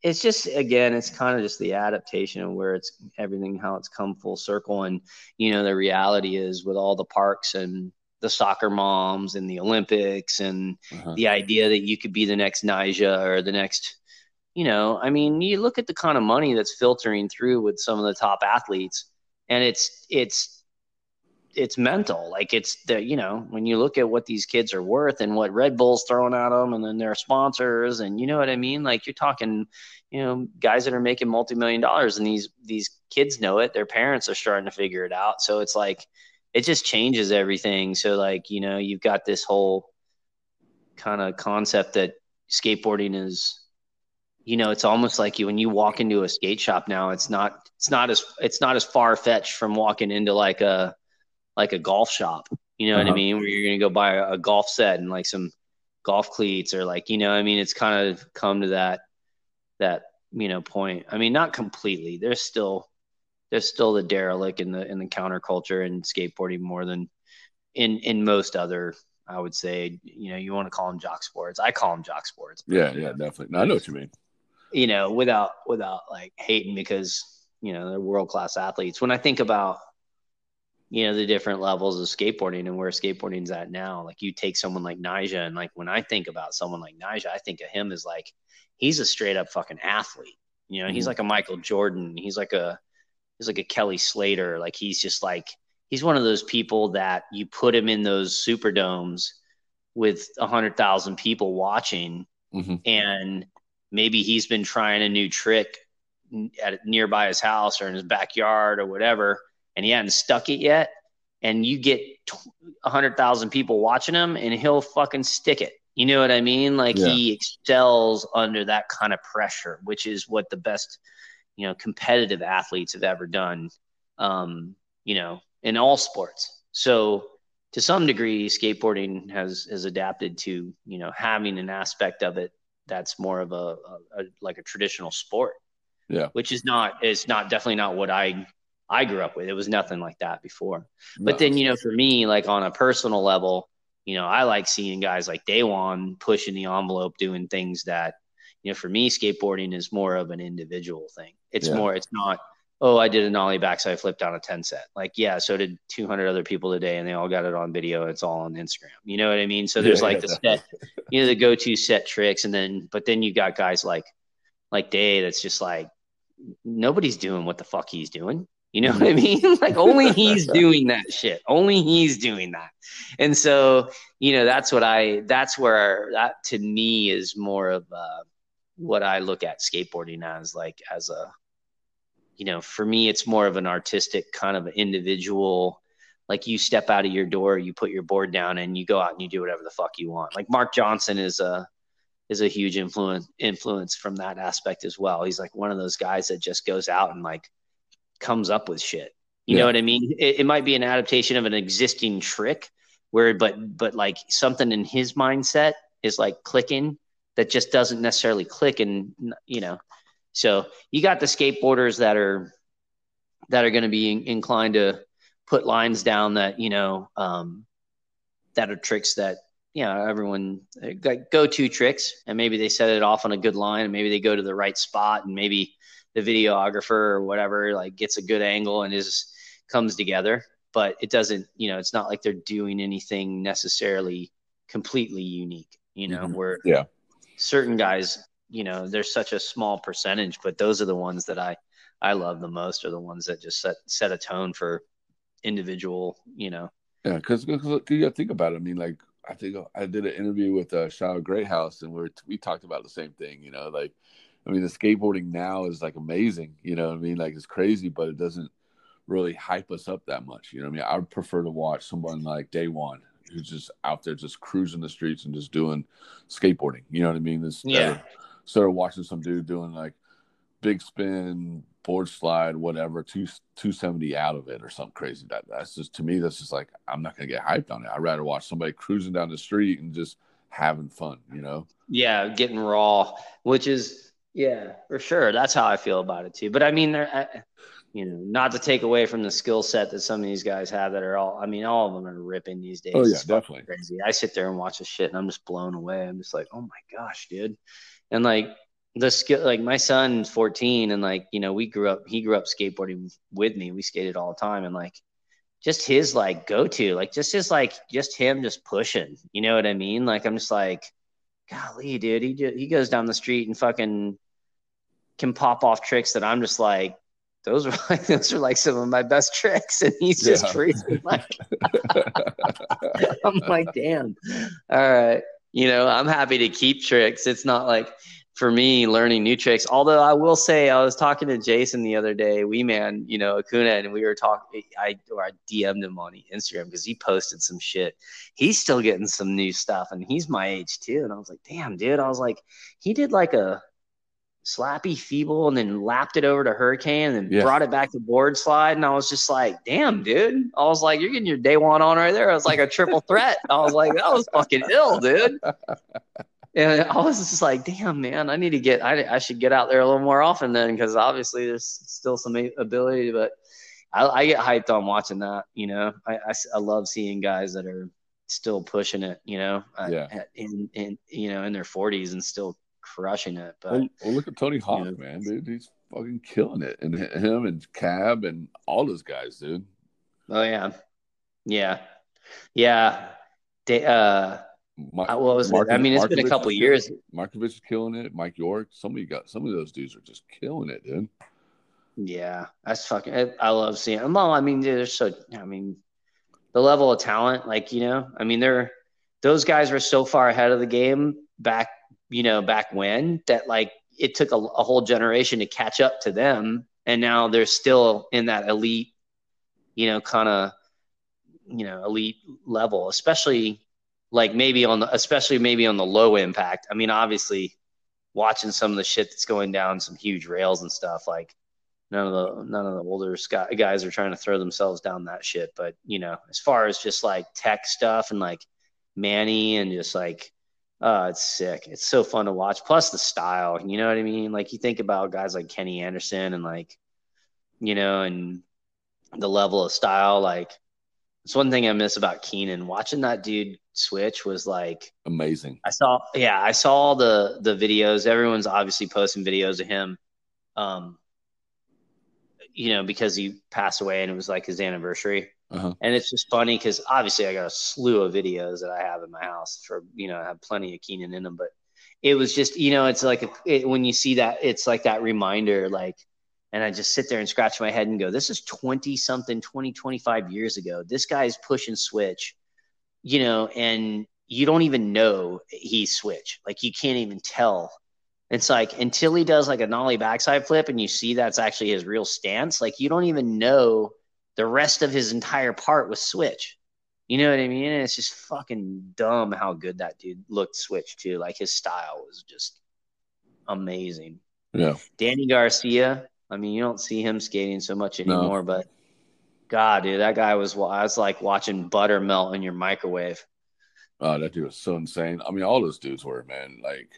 it's just again it's kind of just the adaptation of where it's everything how it's come full circle and you know the reality is with all the parks and the soccer moms and the olympics and uh-huh. the idea that you could be the next Nyjah or the next you know i mean you look at the kind of money that's filtering through with some of the top athletes and it's it's it's mental. Like it's the you know when you look at what these kids are worth and what Red Bull's throwing at them, and then their sponsors, and you know what I mean. Like you're talking, you know, guys that are making multi million dollars, and these these kids know it. Their parents are starting to figure it out. So it's like it just changes everything. So like you know you've got this whole kind of concept that skateboarding is you know it's almost like you when you walk into a skate shop now it's not it's not as it's not as far fetched from walking into like a like a golf shop you know uh-huh. what i uh-huh. mean where you're gonna go buy a, a golf set and like some golf cleats or like you know i mean it's kind of come to that that you know point i mean not completely there's still there's still the derelict in the in the counterculture and skateboarding more than in in most other I would say, you know, you want to call them jock sports. I call them jock sports. Yeah, yeah, definitely. No, I know what you mean. You know, without without like hating because you know they're world class athletes. When I think about you know the different levels of skateboarding and where skateboarding's at now, like you take someone like Nyjah, and like when I think about someone like Nyjah, I think of him as like he's a straight up fucking athlete. You know, mm-hmm. he's like a Michael Jordan. He's like a he's like a Kelly Slater. Like he's just like he's one of those people that you put him in those super domes with a hundred thousand people watching mm-hmm. and maybe he's been trying a new trick at nearby his house or in his backyard or whatever and he hadn't stuck it yet and you get a hundred thousand people watching him and he'll fucking stick it you know what i mean like yeah. he excels under that kind of pressure which is what the best you know competitive athletes have ever done um you know in all sports. So to some degree, skateboarding has has adapted to you know having an aspect of it that's more of a, a, a like a traditional sport. Yeah, which is not is not definitely not what I I grew up with. It was nothing like that before. No. But then you know, for me, like on a personal level, you know, I like seeing guys like Daewon pushing the envelope, doing things that you know, for me, skateboarding is more of an individual thing. It's yeah. more, it's not oh, I did a nollie backside flip down a 10 set. Like, yeah, so did 200 other people today, and they all got it on video. It's all on Instagram. You know what I mean? So there's yeah, like yeah, the set, you know, the go to set tricks. And then, but then you got guys like, like Day that's just like, nobody's doing what the fuck he's doing. You know what I mean? like only he's doing that shit. Only he's doing that. And so, you know, that's what I, that's where that to me is more of uh, what I look at skateboarding as like, as a, you know, for me, it's more of an artistic kind of individual. Like you step out of your door, you put your board down, and you go out and you do whatever the fuck you want. Like Marc Johnson is a is a huge influence influence from that aspect as well. He's like one of those guys that just goes out and like comes up with shit. You yeah. know what I mean? It, it might be an adaptation of an existing trick, where but but like something in his mindset is like clicking that just doesn't necessarily click, and you know so you got the skateboarders that are that are going to be in, inclined to put lines down that you know um, that are tricks that you know everyone like go to tricks, and maybe they set it off on a good line, and maybe they go to the right spot, and maybe the videographer or whatever like gets a good angle and is comes together. But it doesn't, you know, it's not like they're doing anything necessarily completely unique. You know, mm-hmm. where yeah, certain guys you know there's such a small percentage but those are the ones that i i love the most are the ones that just set set a tone for individual you know yeah because you gotta think about it i mean like i think i did an interview with uh Shadow Greathouse and we are we talked about the same thing you know like i mean the skateboarding now is like amazing you know what i mean like it's crazy but it doesn't really hype us up that much you know what i mean i would prefer to watch someone like Daewon who's just out there just cruising the streets and just doing skateboarding you know what i mean this yeah started watching some dude doing like big spin, board slide, whatever, two two seventy out of it or something crazy. That that's just to me, that's just like I'm not gonna get hyped on it. I'd rather watch somebody cruising down the street and just having fun, you know? Yeah, getting raw, which is yeah, for sure. That's how I feel about it too. But I mean, I, you know, not to take away from the skill set that some of these guys have that are all, I mean, all of them are ripping these days. Oh yeah, definitely. Crazy. I sit there and watch this shit and I'm just blown away. I'm just like, oh my gosh, dude and like the skill like my son's 14 and like you know we grew up he grew up skateboarding with me we skated all the time and like just his like go to like just his like just him just pushing you know what i mean like i'm just like golly dude he just, he goes down the street and fucking can pop off tricks that i'm just like those are like those are like some of my best tricks and he's just yeah. like i'm like damn all right you know, I'm happy to keep tricks. It's not like for me learning new tricks. Although I will say, I was talking to Jason the other day, we man, you know, Acuna, and we were talking. I or I DM'd him on Instagram because he posted some shit. He's still getting some new stuff, and he's my age too. And I was like, damn, dude. I was like, he did like a slappy feeble and then lapped it over to hurricane and then yeah. brought it back to board slide and i was just like damn dude i was like you're getting your Daewon on right there i was like a triple threat i was like that was fucking ill dude and I was just like, damn, man, I need to get, I, I should get out there a little more often then, because obviously there's still some ability, but I, I, get hyped on watching that. You know, I, I, I, love seeing guys that are still pushing it. You know, yeah, in in you know in their 40s and still crushing it. But well, well look at Tony Hawk, you know, man, dude, he's fucking killing it, and him and Cab and all those guys, dude. Oh yeah, yeah, yeah. They, uh, Mark, uh, what was Mark, it? I mean, it's Markovich been a couple years. Markovich is killing it. Mike York. Somebody got some of those dudes are just killing it, dude. Yeah, that's fucking. I, I love seeing them. all. I mean, they're so. I mean, the level of talent, like you know, I mean, they're those guys were so far ahead of the game back, you know, back when that like it took a, a whole generation to catch up to them, and now they're still in that elite, you know, kind of, you know, elite level, especially like maybe on the especially maybe on the low impact. I mean, obviously watching some of the shit that's going down some huge rails and stuff like none of the none of the older guys are trying to throw themselves down that shit but you know as far as just like tech stuff and like manny and just like uh it's sick it's so fun to watch plus the style you know what i mean like you think about guys like kenny anderson and like you know and the level of style like it's one thing I miss about Keenan. Watching that dude switch was like amazing. I saw, yeah, I saw all the the videos. Everyone's obviously posting videos of him, um, you know, because he passed away and it was like his anniversary. Uh-huh. And it's just funny because obviously I got a slew of videos that I have in my house for you know I have plenty of Keenan in them, but it was just you know it's like a, it, when you see that it's like that reminder like and I just sit there and scratch my head and go, this is 20 something, 20, 25 years ago. This guy's push and switch, you know, and you don't even know he's switch. Like you can't even tell. It's like until he does like a nollie backside flip and you see that's actually his real stance, like you don't even know the rest of his entire part was switch. You know what I mean? And it's just fucking dumb how good that dude looked switch too. Like his style was just amazing. Yeah. Danny Garcia, I mean, you don't see him skating so much anymore, no. but God, dude, that guy was I was like watching butter melt in your microwave. Oh, that dude was so insane. I mean, all those dudes were, man. Like,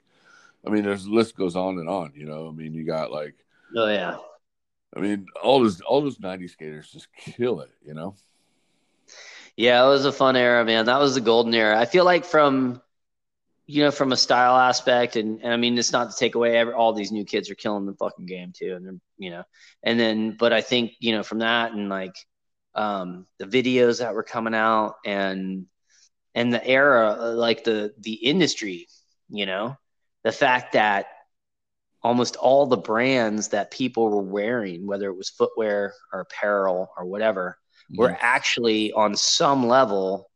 I mean, there's the list goes on and on. You know, I mean, you got like, oh yeah. I mean, all those all those '90s skaters just kill it. You know. Yeah, it was a fun era, man. That was the golden era. I feel like from you know, from a style aspect, and, and I mean, it's not to take away every, all these new kids are killing the fucking game too, and they're, you know, and then, but I think you know, from that and like um, the videos that were coming out and and the era, like the the industry, you know, the fact that almost all the brands that people were wearing, whether it was footwear or apparel or whatever, were actually on some level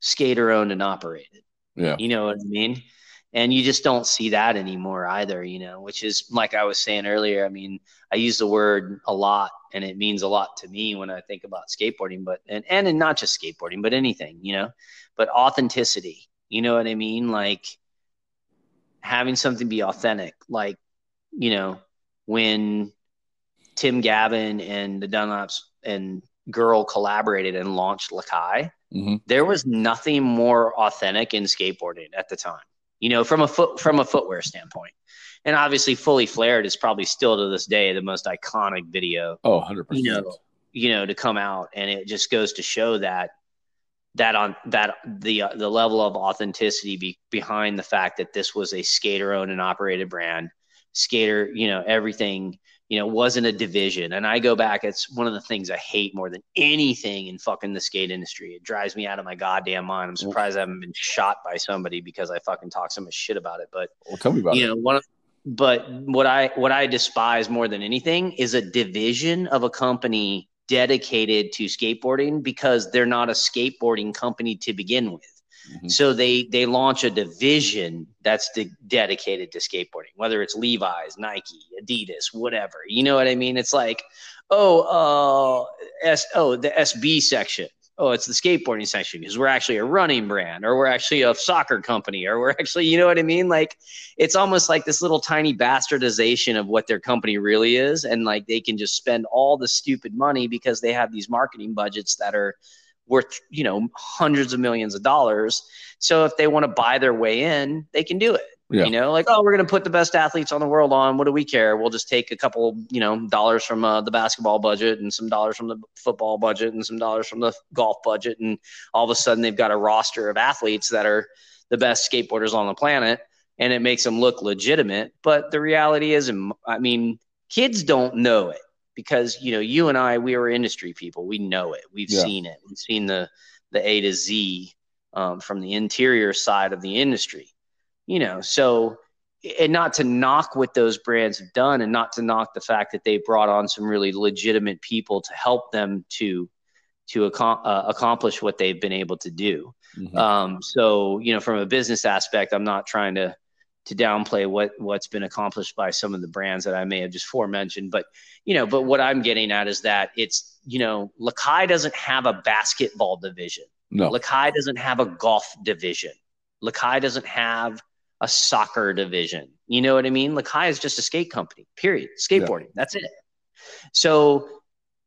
skater owned and operated yeah. You know what I mean? And you just don't see that anymore either, you know, which is like I was saying earlier. I mean, I use the word a lot and it means a lot to me when I think about skateboarding, but and and, and not just skateboarding, but anything, you know, but authenticity. You know what I mean? Like having something be authentic. Like, you know, when Tim Gavin and the Dunlaps and girl collaborated and launched Lakai, mm-hmm. there was nothing more authentic in skateboarding at the time. You know, from a foot from a footwear standpoint. And obviously fully flared is probably still to this day the most iconic video. Oh, 100%. You know, you know to come out and it just goes to show that that on that the uh, the level of authenticity be, behind the fact that this was a skater owned and operated brand skater you know everything you know, wasn't a division. And I go back, it's one of the things I hate more than anything in fucking the skate industry. It drives me out of my goddamn mind. I'm surprised I haven't been shot by somebody because I fucking talk so much shit about it. But well, tell me about you it. know, one of, but what I what I despise more than anything is a division of a company dedicated to skateboarding because they're not a skateboarding company to begin with. Mm-hmm. So they they launch a division that's de- dedicated to skateboarding, whether it's Levi's, Nike, Adidas, whatever. You know what I mean? It's like, oh, uh, S oh the SB section oh, it's the skateboarding section because we're actually a running brand or we're actually a soccer company or we're actually, you know what I mean? Like it's almost like this little tiny bastardization of what their company really is. And like they can just spend all the stupid money because they have these marketing budgets that are worth, you know, hundreds of millions of dollars. So if they want to buy their way in, they can do it. Yeah. You know, like, oh, we're going to put the best athletes on the world on. What do we care? We'll just take a couple, you know, dollars from uh, the basketball budget and some dollars from the football budget and some dollars from the golf budget. And all of a sudden they've got a roster of athletes that are the best skateboarders on the planet and it makes them look legitimate. But the reality is, I mean, kids don't know it because, you know, you and I, we are industry people. We know it. We've yeah. seen it. We've seen the, the A to Z um, from the interior side of the industry you know, so and not to knock what those brands have done and not to knock the fact that they brought on some really legitimate people to help them to to ac- uh, accomplish what they've been able to do. Mm-hmm. Um, so, you know, from a business aspect, I'm not trying to to downplay what what's been accomplished by some of the brands that I may have just forementioned, but you know, but what I'm getting at is that it's you know, Lakai doesn't have a basketball division. No, Lakai doesn't have a golf division. Lakai doesn't have a soccer division. You know what I mean? Lakai is just a skate company, period. Skateboarding. Yeah. That's it. So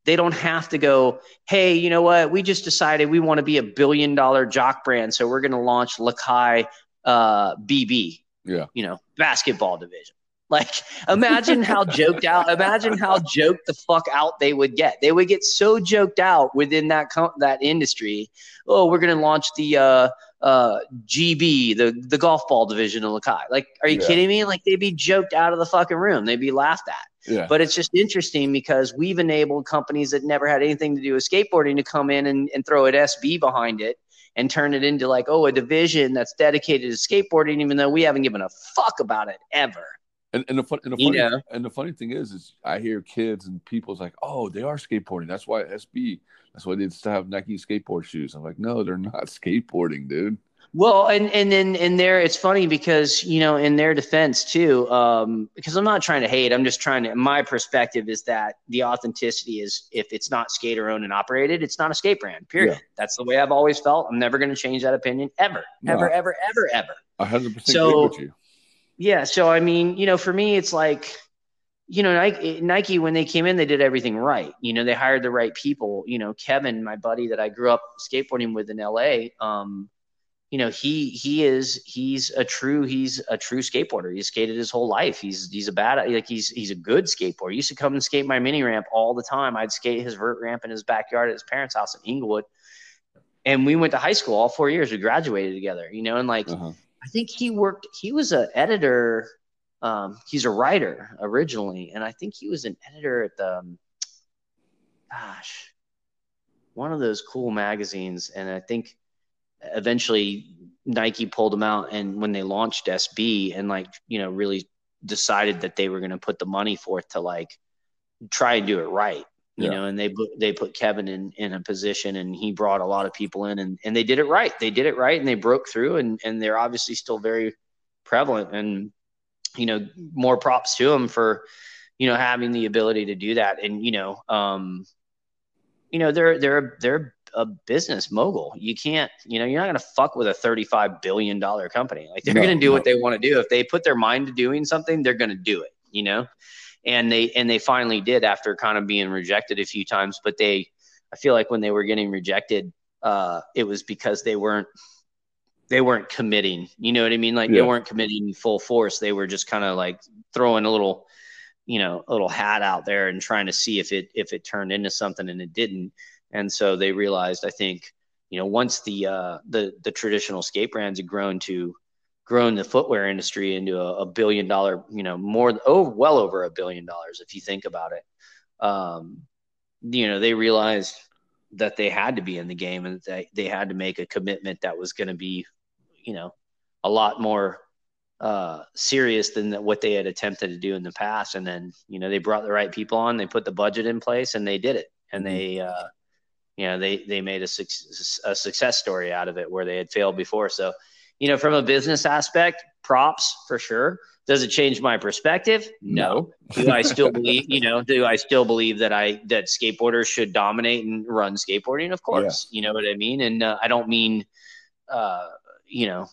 they don't have to go, hey, you know what? We just decided we want to be a billion dollar jock brand. So we're going to launch Lakai uh, BB, yeah. you know, basketball division. Like, imagine how joked out. Imagine how joked the fuck out they would get. They would get so joked out within that com- that industry. Oh, we're gonna launch the uh, uh, GB, the the golf ball division of Lakai. Like, are you yeah. kidding me? Like, they'd be joked out of the fucking room. They'd be laughed at. Yeah. But it's just interesting because we've enabled companies that never had anything to do with skateboarding to come in and, and throw an SB behind it and turn it into like, oh, a division that's dedicated to skateboarding, even though we haven't given a fuck about it ever. And, and the, fun, and, the funny, you know? and the funny thing is, is I hear kids and people's like, oh, they are skateboarding. That's why SB. That's why they still have Nike skateboard shoes. I'm like, no, they're not skateboarding, dude. Well, and and then in there, it's funny because you know, in their defense too, um, because I'm not trying to hate. I'm just trying to. My perspective is that the authenticity is if it's not skater owned and operated, it's not a skate brand. Period. Yeah. That's the way I've always felt. I'm never going to change that opinion ever, no. ever, ever, ever, ever. hundred percent agree with you. Yeah. So I mean, you know, for me, it's like you know, Nike, Nike, when they came in, they did everything right. You know, they hired the right people. You know, Kevin, my buddy that I grew up skateboarding with in LA, um, you know he he is he's a true he's a true skateboarder. He's skated his whole life. He's he's a bad like he's he's a good skateboarder. He used to come and skate my mini ramp all the time. I'd skate his vert ramp in his backyard at his parents house in inglewood. And we went to high school all four years we graduated together you know and like uh-huh. i think he worked he was an editor um, he's a writer originally and i think he was an editor at the um, gosh one of those cool magazines and i think eventually Nike pulled them out and when they launched SB and like, you know, really decided that they were going to put the money forth to like try and do it right, you yeah. know, and they they put Kevin in in a position and he brought a lot of people in and and they did it right. They did it right and they broke through and and they're obviously still very prevalent and you know, more props to them for you know having the ability to do that and you know um you know they're they're they're a business mogul. You can't, you know, you're not going to fuck with a 35 billion dollar company. Like they're no, going to do no. what they want to do. If they put their mind to doing something, they're going to do it, you know? And they and they finally did after kind of being rejected a few times, but they I feel like when they were getting rejected, uh, it was because they weren't they weren't committing. You know what I mean? Like yeah. they weren't committing full force. They were just kind of like throwing a little, you know, a little hat out there and trying to see if it if it turned into something and it didn't and so they realized i think you know once the uh, the the traditional skate brands had grown to grown the footwear industry into a, a, billion dollar you know more oh well over a billion dollars if you think about it um, you know they realized that they had to be in the game and that they had to make a commitment that was going to be you know a lot more uh, serious than what they had attempted to do in the past and then you know they brought the right people on they put the budget in place and they did it and mm-hmm. they uh, you know they they made a, a success story out of it where they had failed before. So, you know, from a business aspect, props for sure. Does it change my perspective? No. do I still believe, you know, do I still believe that I that skateboarders should dominate and run skateboarding? Of course. Yeah. You know what I mean? And uh, I don't mean uh, you know,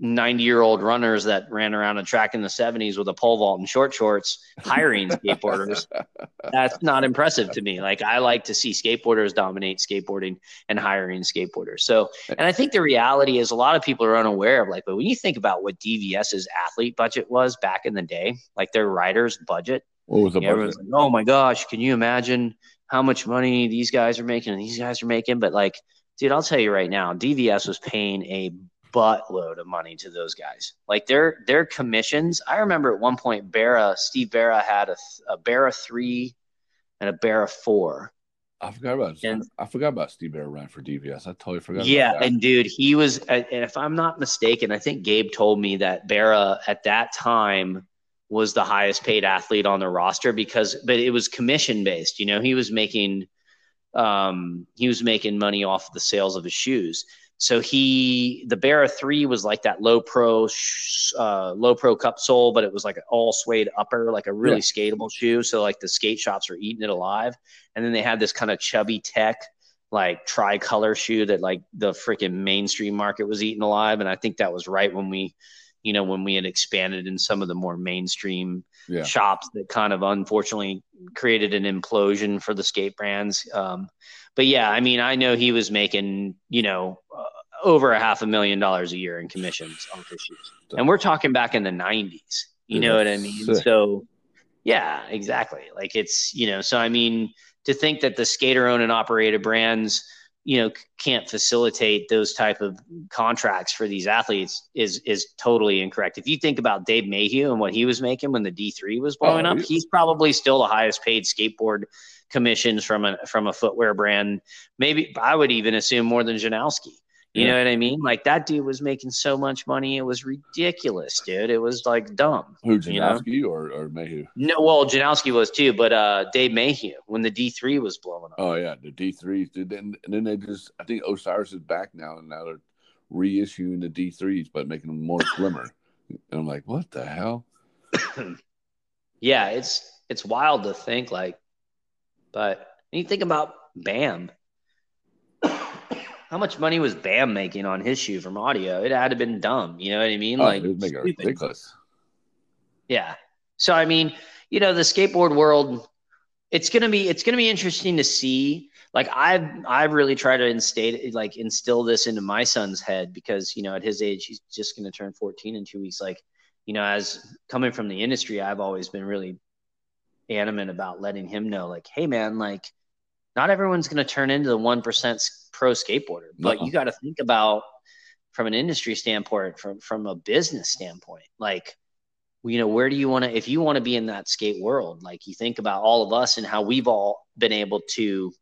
90 year old runners that ran around a track in the 70s with a pole vault and short shorts hiring skateboarders. That's not impressive to me. Like, I like to see skateboarders dominate skateboarding and hiring skateboarders. So, and I think the reality is a lot of people are unaware of like, but when you think about what DVS's athlete budget was back in the day, like their riders' budget, what was the budget? Everyone's like, oh my gosh, can you imagine how much money these guys are making and these guys are making? But like, dude, I'll tell you right now, DVS was paying a buttload of money to those guys. Like their their commissions. I remember at one point, Berra Steve Berra had a, a Berra three and a Berra four. I forgot about and, I forgot about Steve Berra running for DVS. I totally forgot. Yeah, and dude, he was. And if I'm not mistaken, I think Gabe told me that Berra at that time was the highest paid athlete on the roster because, but it was commission based. You know, he was making, um, he was making money off the sales of his shoes. So he, the Berra three was like that low pro, uh, low pro cup sole, but it was like an all suede upper, like a really yeah. skatable shoe. So like the skate shops were eating it alive. And then they had this kind of chubby tech, like tricolor shoe that like the freaking mainstream market was eating alive. And I think that was right when we, you know, when we had expanded in some of the more mainstream yeah. shops that kind of unfortunately created an implosion for the skate brands. Um, but yeah, I mean, I know he was making, you know, uh, over a half a million dollars a year in commissions on his shoes. And we're talking back in the 90s. You know what I mean? Sick. So, yeah, exactly. Like it's, you know, so I mean, to think that the skater owned and operated brands, you know, can't facilitate those type of contracts for these athletes is is totally incorrect. If you think about Dave Mayhew and what he was making when the D3 was oh, blowing oh, up, he's probably still the highest paid skateboard commissions from a from a footwear brand. Maybe I would even assume more than Janoski. You yeah. know what I mean? Like that dude was making so much money, it was ridiculous, dude. It was like dumb. Who Janoski you know? or, or Mayhew? No, well, Janoski was too, but uh, Dave Mayhew when the D three was blowing up. Oh yeah, the D threes, dude. And, and then they just, I think Osiris is back now, and now they're reissuing the D threes, but making them more slimmer. and I'm like, what the hell? yeah, it's it's wild to think like but you think about Bam. How much money was Bam making on his shoe from audio? It had to been dumb. You know what I mean? Oh, like it make it ridiculous. Yeah. So I mean, you know, the skateboard world, it's gonna be it's gonna be interesting to see. Like I've I've really tried to instate like instill this into my son's head because you know at his age he's just gonna turn 14 in two weeks. Like you know, as coming from the industry, I've always been really adamant about letting him know, like, hey, man, like, not everyone's going to turn into the 1% pro skateboarder, but you uh-uh. got to think about from an industry standpoint, from, from a business standpoint, like, you know, where do you want to, if you want to be in that skate world, like you think about all of us and how we've all been able to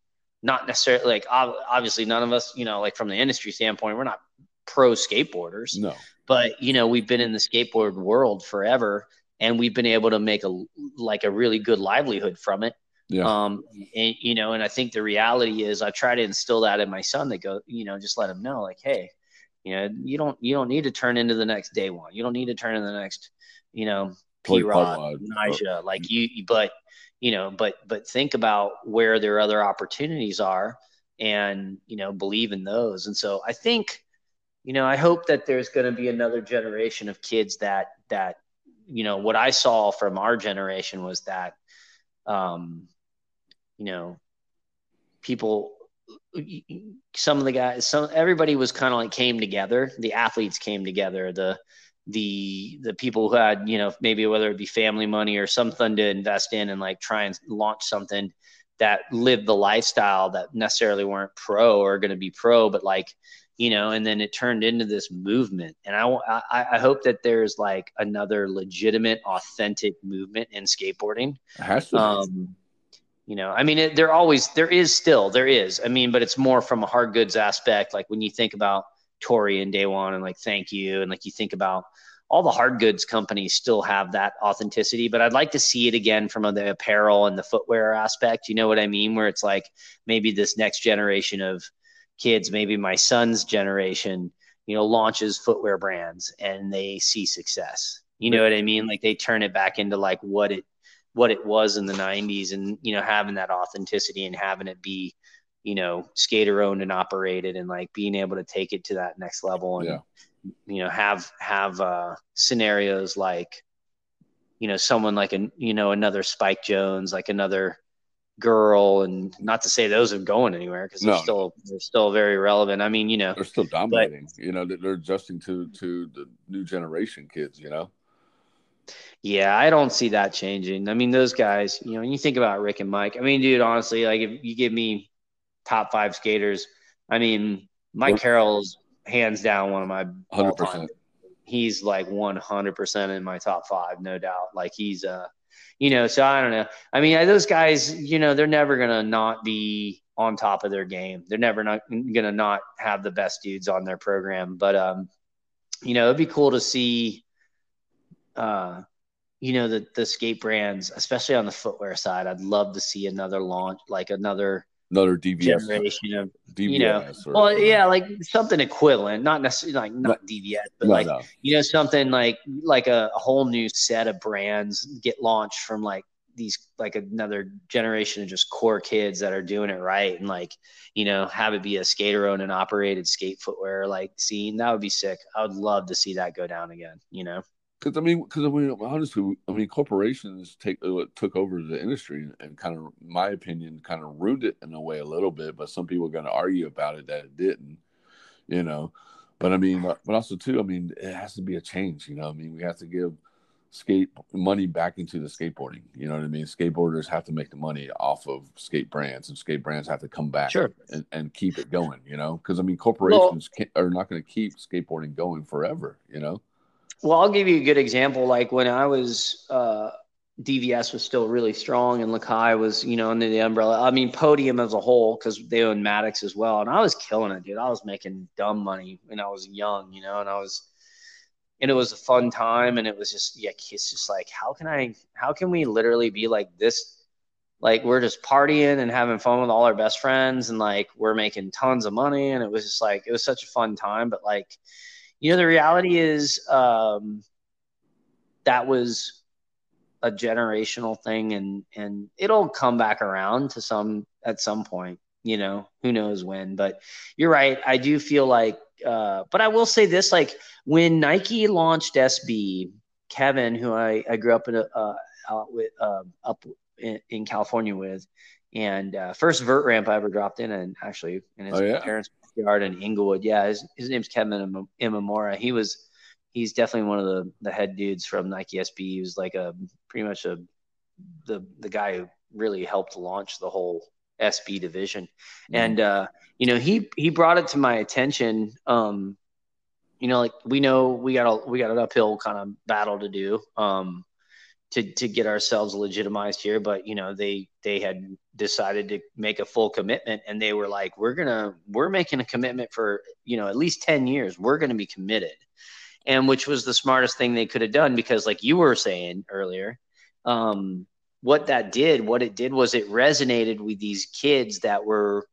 not necessarily like, obviously none of us, you know, like from the industry standpoint, we're not pro skateboarders. No. But, you know, we've been in the skateboard world forever and we've been able to make a like a really good livelihood from it. Yeah. Um, and you know, and I think the reality is I try to instill that in my son that go, you know, just let him know like, Hey, you know, you don't, you don't need to turn into the next Daewon. You don't need to turn into the next, you know, P Rod, Nyjah, like you, but, you know, but, but think about where their other opportunities are and, you know, believe in those. And so I think, you know, I hope that there's going to be another generation of kids that, that, you know what I saw from our generation was that um you know people some of the guys some everybody was kind of like came together the athletes came together the the the people who had you know maybe whether it be family money or something to invest in and like try and launch something that lived the lifestyle that necessarily weren't pro or going to be pro but like you know, and then it turned into this movement. And I, I, I hope that there's like another legitimate, authentic movement in skateboarding. It has to. Um, you know, I mean, it, there always, there is still, there is. I mean, but it's more from a hard goods aspect. Like when you think about Torey and Daewon and like Thank You, and like you think about all the hard goods companies still have that authenticity, but I'd like to see it again from the apparel and the footwear aspect. You know what I mean? Where it's like maybe this next generation of kids, maybe my son's generation, you know, launches footwear brands and they see success. You know what I mean? Like they turn it back into like what it what it was in the 90s and you know having that authenticity and having it be you know skater owned and operated and like being able to take it to that next level and yeah you know have have uh, scenarios like you know someone like a you know another Spike Jonze like another girl, and not to say those are going anywhere because they're no. still they're still very relevant. I mean, you know, they're still dominating. But, you know, they're adjusting to to the new generation kids. You know. Yeah, I don't see that changing. I mean, those guys, you know, when you think about Rick and Mike. I mean, dude, honestly, like if you give me top five skaters, I mean, Mike Carroll's hands down one of my hundred percent. He's like one hundred percent in my top five, no doubt. Like he's uh, you know, so I don't know. I mean, those guys, you know, they're never gonna not be on top of their game. They're never not gonna not have the best dudes on their program. But um, you know, it'd be cool to see uh you know the the skate brands, especially on the footwear side. I'd love to see another launch, like another another DVS generation of DVS you know, or, well, or, yeah, like something equivalent, not necessarily like not no, DVS, but no, like no. you know something like like a, a, whole new set of brands get launched from like these like another generation of just core kids that are doing it right and like you know have it be a skater owned and operated skate footwear like scene that would be sick. I would love to see that go down again. You know. Because I mean, because I mean, honestly, I mean, corporations take uh, took over the industry and kind of, my opinion, kind of ruined it in a way a little bit. But some people are going to argue about it that it didn't, you know. But I mean, but also too, I mean, it has to be a change. You know, I mean, we have to give skate money back into the skateboarding. You know what I mean? Skateboarders have to make the money off of skate brands, and skate brands have to come back sure. and, and keep it going. You know, because I mean, corporations well, are not going to keep skateboarding going forever. You know. Well, I'll give you a good example. Like when I was, uh, DVS was still really strong and Lakai was, you know, under the umbrella. I mean, Podium as a whole, because they own Matix as well. And I was killing it, dude. I was making dumb money when I was young, you know, and I was, and it was a fun time. And it was just, yeah, it's just like, how can I, how can we literally be like this? Like we're just partying and having fun with all our best friends and like we're making tons of money. And it was just like, it was such a fun time. But like, you know, the reality is um, that was a generational thing, and and it'll come back around to some at some point. You know, who knows when? But you're right. I do feel like, uh, but I will say this: like when Nike launched SB, Kevin, who I, I grew up in a, uh, out with uh, up in, in, California with, and uh, first vert ramp I ever dropped in, and actually in his oh, yeah? parents' yard in Inglewood. Yeah, his, his name's Kevin Imamura. He was he's definitely one of the the head dudes from Nike SB. He was like a pretty much a the the guy who really helped launch the whole SB division. Mm-hmm. And uh, you know, he he brought it to my attention. Um, you know, like we know we got a we got an uphill kind of battle to do. Um, to to get ourselves legitimized here but you know they they had decided to make a full commitment and they were like we're gonna we're making a commitment for you know at least 10 years. We're gonna be committed. And which was the smartest thing they could have done because like you were saying earlier um what that did what it did was it resonated with these kids that were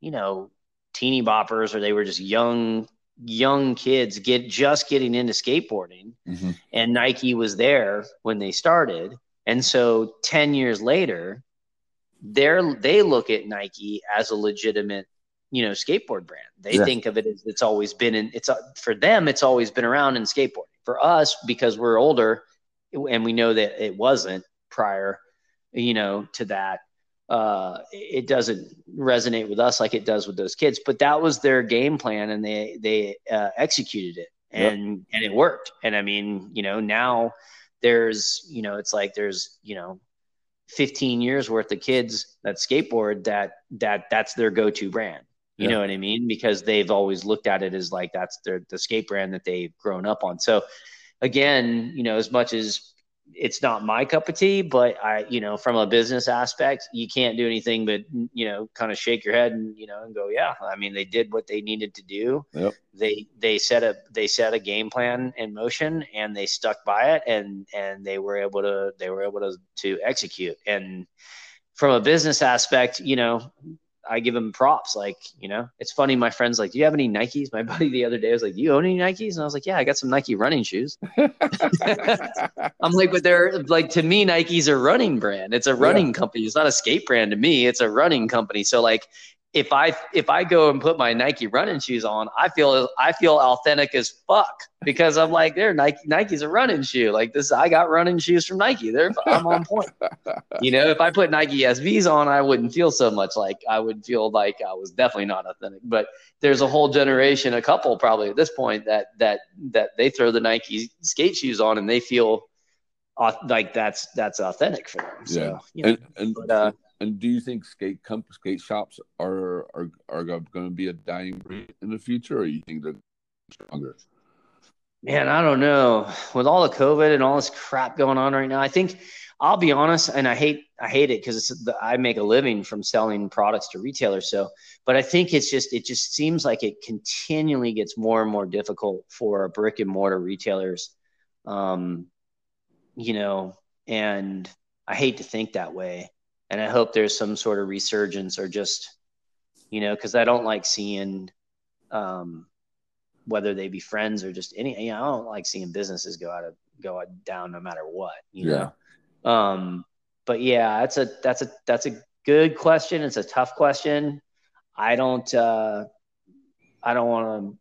you know teeny boppers or they were just young young kids get just getting into skateboarding mm-hmm. and Nike was there when they started and so 10 years later they're they look at Nike as a legitimate you know skateboard brand they yeah. think of it as it's always been in it's for them it's always been around in skateboarding for us because we're older and we know that it wasn't prior you know to that uh, it doesn't resonate with us like it does with those kids. But that was their game plan, and they they uh, executed it, and yep. and it worked. And I mean, you know, now there's you know, it's like there's you know, 15 years worth of kids that skateboard that that that's their go-to brand. You know what I mean? Because they've always looked at it as like that's their the skate brand that they've grown up on. So again, you know, as much as it's not my cup of tea, but I, you know, from a business aspect, you can't do anything but, you know, kind of shake your head and, you know, and go, yeah, I mean, they did what they needed to do. Yep. They, they set a, they set a game plan in motion and they stuck by it and, and they were able to, they were able to, to execute. And from a business aspect, you know, I give him props. Like, you know, it's funny. My friend's like, "Do you have any Nikes?" My buddy the other day was like, "Do you own any Nikes?" And I was like, "Yeah, I got some Nike running shoes." I'm like, but they're like to me, Nike's a running brand. It's a running yeah. company. It's not a skate brand to me. It's a running company. So like, if I if I go and put my Nike running shoes on, I feel I feel authentic as fuck because I'm like, they're Nike Nike's a running shoe. Like this, I got running shoes from Nike. They're I'm on point. you know, if I put Nike SBs on, I wouldn't feel so much like I would feel like I was definitely not authentic. But there's a whole generation, a couple probably at this point that that that they throw the Nike skate shoes on and they feel like that's that's authentic for them. So, yeah, you know, and, and but, uh, and do you think skate comp- skate shops are are are going to be a dying breed in the future, or you think they're stronger? Man, I don't know. With all the COVID and all this crap going on right now, I think I'll be honest, and I hate I hate it because I make a living from selling products to retailers. So, but I think it's just it just seems like it continually gets more and more difficult for brick and mortar retailers. Um, you know, and I hate to think that way and I hope there's some sort of resurgence or just, you know, because I don't like seeing, um, whether they be friends or just any, you know, I don't like seeing businesses go out of go down no matter what, you yeah. know. Um, but yeah, that's a that's a that's a good question. It's a tough question. I don't uh, I don't want to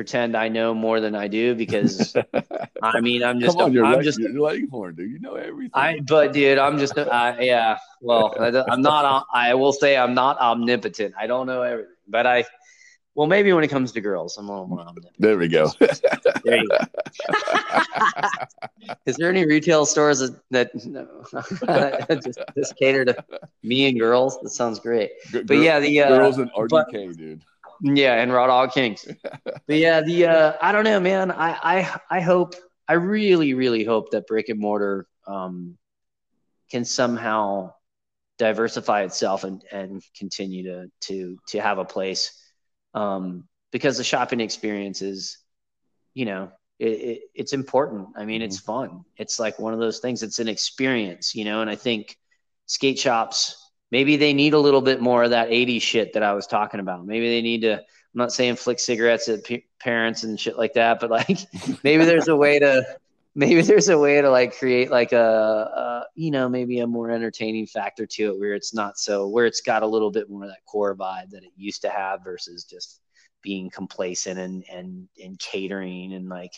pretend I know more than I do because I mean I'm just Come on, you're I'm just you're Langhorne, dude. You know everything. I but dude, I'm just I, yeah. Well, I'm not. I will say I'm not omnipotent. I don't know everything, but I. Well, maybe when it comes to girls, I'm a little more omnipotent. There we go. there you go. Is there any retail stores that, that no, just, just cater to me and girls? That sounds great. But yeah, the uh, girls and RDK, but, dude. Yeah, and Raw Dog Kings. but yeah, the uh, I don't know, man. I I I hope I really really hope that brick and mortar um, can somehow diversify itself and and continue to to to have a place um, because the shopping experience is, you know, it, it, it's important. I mean, mm-hmm. it's fun. It's like one of those things. It's an experience, you know. And I think skate shops maybe they need a little bit more of that 80s shit that I was talking about. Maybe they need to, I'm not saying flick cigarettes at p- parents and shit like that, but like maybe there's a way to, maybe there's a way to like create like a, a, you know, maybe a more entertaining factor to it where it's not so, where it's got a little bit more of that core vibe that it used to have versus just being complacent and, and, and catering and like,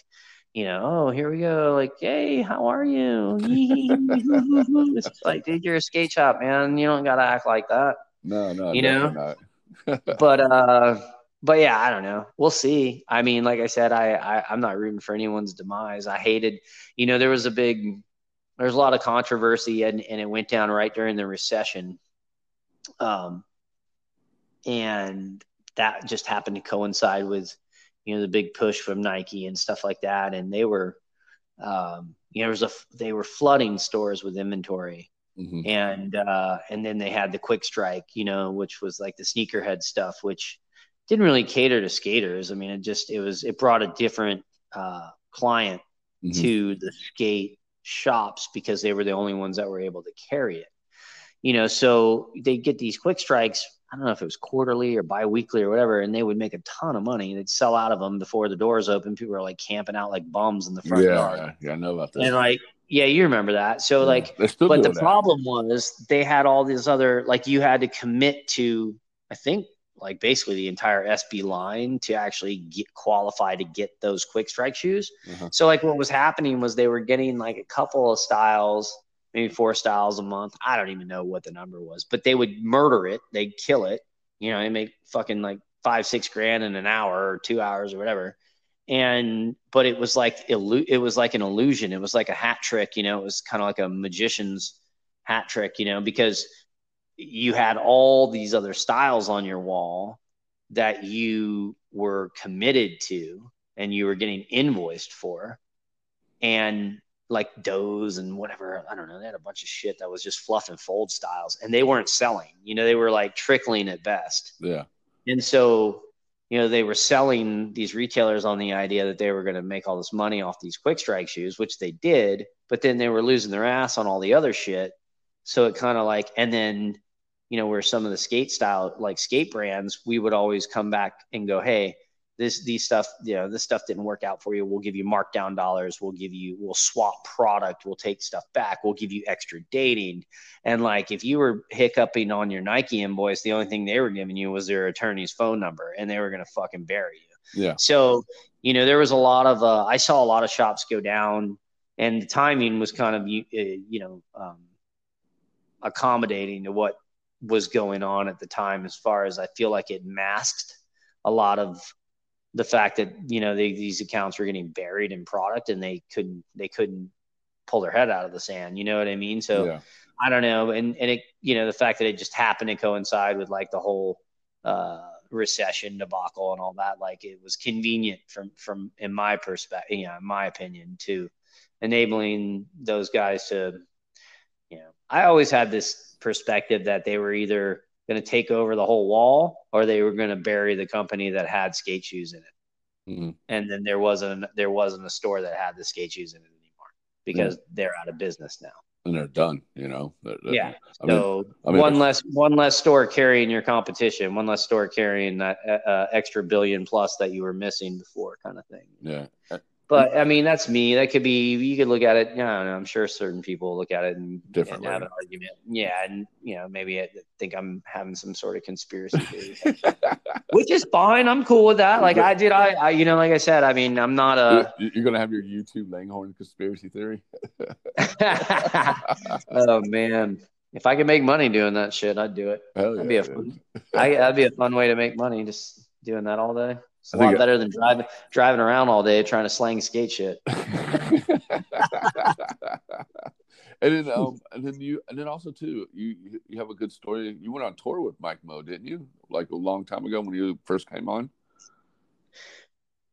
you know, oh, here we go. Like, hey, how are you? it's like, dude, you're a skate shop, man. You don't gotta act like that. No, no, you know. but uh, but yeah, I don't know. We'll see. I mean, like I said, I, I I'm not rooting for anyone's demise. I hated, you know, there was a big, there's a lot of controversy, and and it went down right during the recession. Um, and that just happened to coincide with you know the big push from Nike and stuff like that, and they were, um, you know, there was a they were flooding stores with inventory, mm-hmm. and uh, and then they had the quick strike, you know, which was like the sneakerhead stuff, which didn't really cater to skaters. I mean, it just it was it brought a different uh, client mm-hmm. to the skate shops because they were the only ones that were able to carry it. You know, so they get these quick strikes I don't know if it was quarterly or biweekly or whatever, and they would make a ton of money. They'd sell out of them before the doors open. People were like camping out like bums in the front yeah, yard. Yeah, yeah, I know about that. And like, yeah, you remember that. So yeah, like, but the that. problem was they had all these other like you had to commit to. I think like basically the entire SB line to actually get qualify to get those quick strike shoes. Uh-huh. So like what was happening was they were getting like a couple of styles maybe four styles a month. I don't even know what the number was, but they would murder it. They'd kill it. You know, they make fucking like five, six grand in an hour or two hours or whatever. And, but it was like, it was like an illusion. It was like a hat trick, you know, it was kind of like a magician's hat trick, you know, because you had all these other styles on your wall that you were committed to and you were getting invoiced for. And like does and whatever. I don't know. They had a bunch of shit that was just fluff and fold styles, and they weren't selling. You know, they were like trickling at best. Yeah. And so, you know, they were selling these retailers on the idea that they were going to make all this money off these quick strike shoes, which they did, but then they were losing their ass on all the other shit. So it kind of like, and then, you know, where some of the skate style, like skate brands, we would always come back and go, hey, this these stuff you know this stuff didn't work out for you. We'll give you markdown dollars. We'll give you we'll swap product. We'll take stuff back. We'll give you extra dating. And like if you were hiccuping on your nike invoice the only thing they were giving you was their attorney's phone number and they were going to fucking bury you. Yeah. So you know there was a lot of uh, i saw a lot of shops go down and the timing was kind of you, uh, you know um, accommodating to what was going on at the time as far as i feel like it masked a lot of the fact that you know they, these accounts were getting buried in product and they couldn't they couldn't pull their head out of the sand. You know what I mean? So yeah. I don't know, and and it you know the fact that it just happened to coincide with like the whole uh, recession debacle and all that, like it was convenient from from in my perspective, you know, in my opinion, to enabling those guys to, you know, I always had this perspective that they were either going to take over the whole wall or they were going to bury the company that had skate shoes in it. Mm-hmm. And then there wasn't there wasn't a store that had the skate shoes in it anymore because mm-hmm. they're out of business now. And they're done, you know. They're, they're, yeah. I so mean, I mean, one less one less store carrying your competition, one less store carrying that uh, uh extra billion plus that you were missing before, kind of thing. Yeah. But I mean, that's me. That could be. You could look at it. Yeah, you know, I'm sure certain people look at it and, and have an argument. Yeah, and you know, maybe I think I'm having some sort of conspiracy theory, which is fine. I'm cool with that. Like I did. I, I, you know, like I said, I mean, I'm not a. You're gonna have your YouTube Langhorne conspiracy theory. oh man, if I could make money doing that shit, I'd do it. Hell that'd be a fun. I, that'd be a fun way to make money, just doing that all day. It's a lot better than driving driving around all day trying to slang skate shit. and then um and then you and then also too you you have a good story. You went on tour with Mike Mo, didn't you? Like a long time ago when you first came on.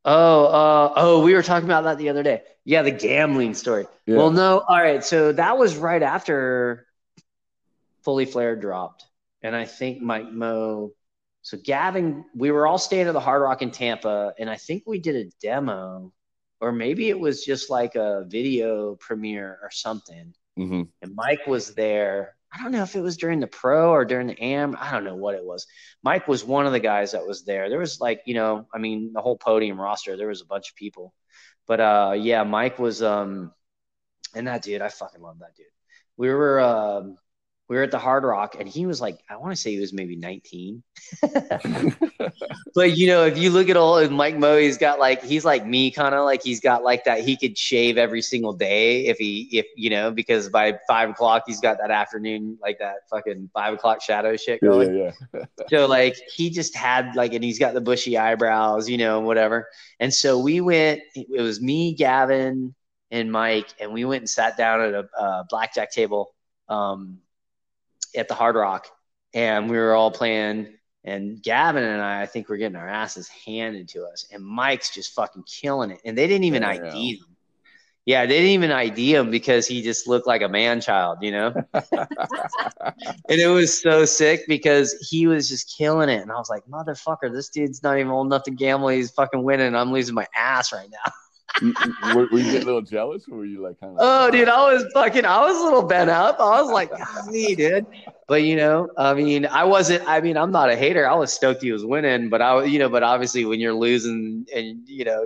Oh, uh, oh, we were talking about that the other day. Yeah, the gambling story. Yeah. Well, no, all right. So that was right after Fully Flared dropped, and I think Mike Mo so Gavin, we were all staying at the Hard Rock in Tampa, and I think we did a demo, or maybe it was just like a video premiere or something. Mm-hmm. And Mike was there. I don't know if it was during the pro or during the am. I don't know what it was. Mike was one of the guys that was there. There was like, you know, I mean, the whole podium roster. There was a bunch of people, but uh, yeah, Mike was um, and that dude, I fucking love that dude. We were um, we were at the Hard Rock, and he was like, I want to say he was maybe 19. but you know, if you look at all of Mike Mo, he's got like he's like me, kind of like he's got like that. He could shave every single day if he if you know because by five o'clock he's got that afternoon like that fucking five o'clock shadow shit going. Yeah, yeah. so like he just had like, and he's got the bushy eyebrows, you know, whatever. And so we went. It was me, Gavin, and Mike, and we went and sat down at a uh, blackjack table. Um, at the Hard Rock, and we were all playing. And Gavin and I, I think we're getting our asses handed to us, and Mike's just fucking killing it. And they didn't even yeah, ID him. Yeah, they didn't even ID him because he just looked like a man child, you know. and it was so sick because he was just killing it, and I was like, "Motherfucker, this dude's not even old enough to gamble. He's fucking winning. I'm losing my ass right now." were, were, you getting a little jealous, or were you like kind of? Oh, dude, I was fucking. I was a little bent up. I was like, me, dude. But you know, I mean, I wasn't. I mean, I'm not a hater. I was stoked he was winning, but I, you know, but obviously when you're losing and you know,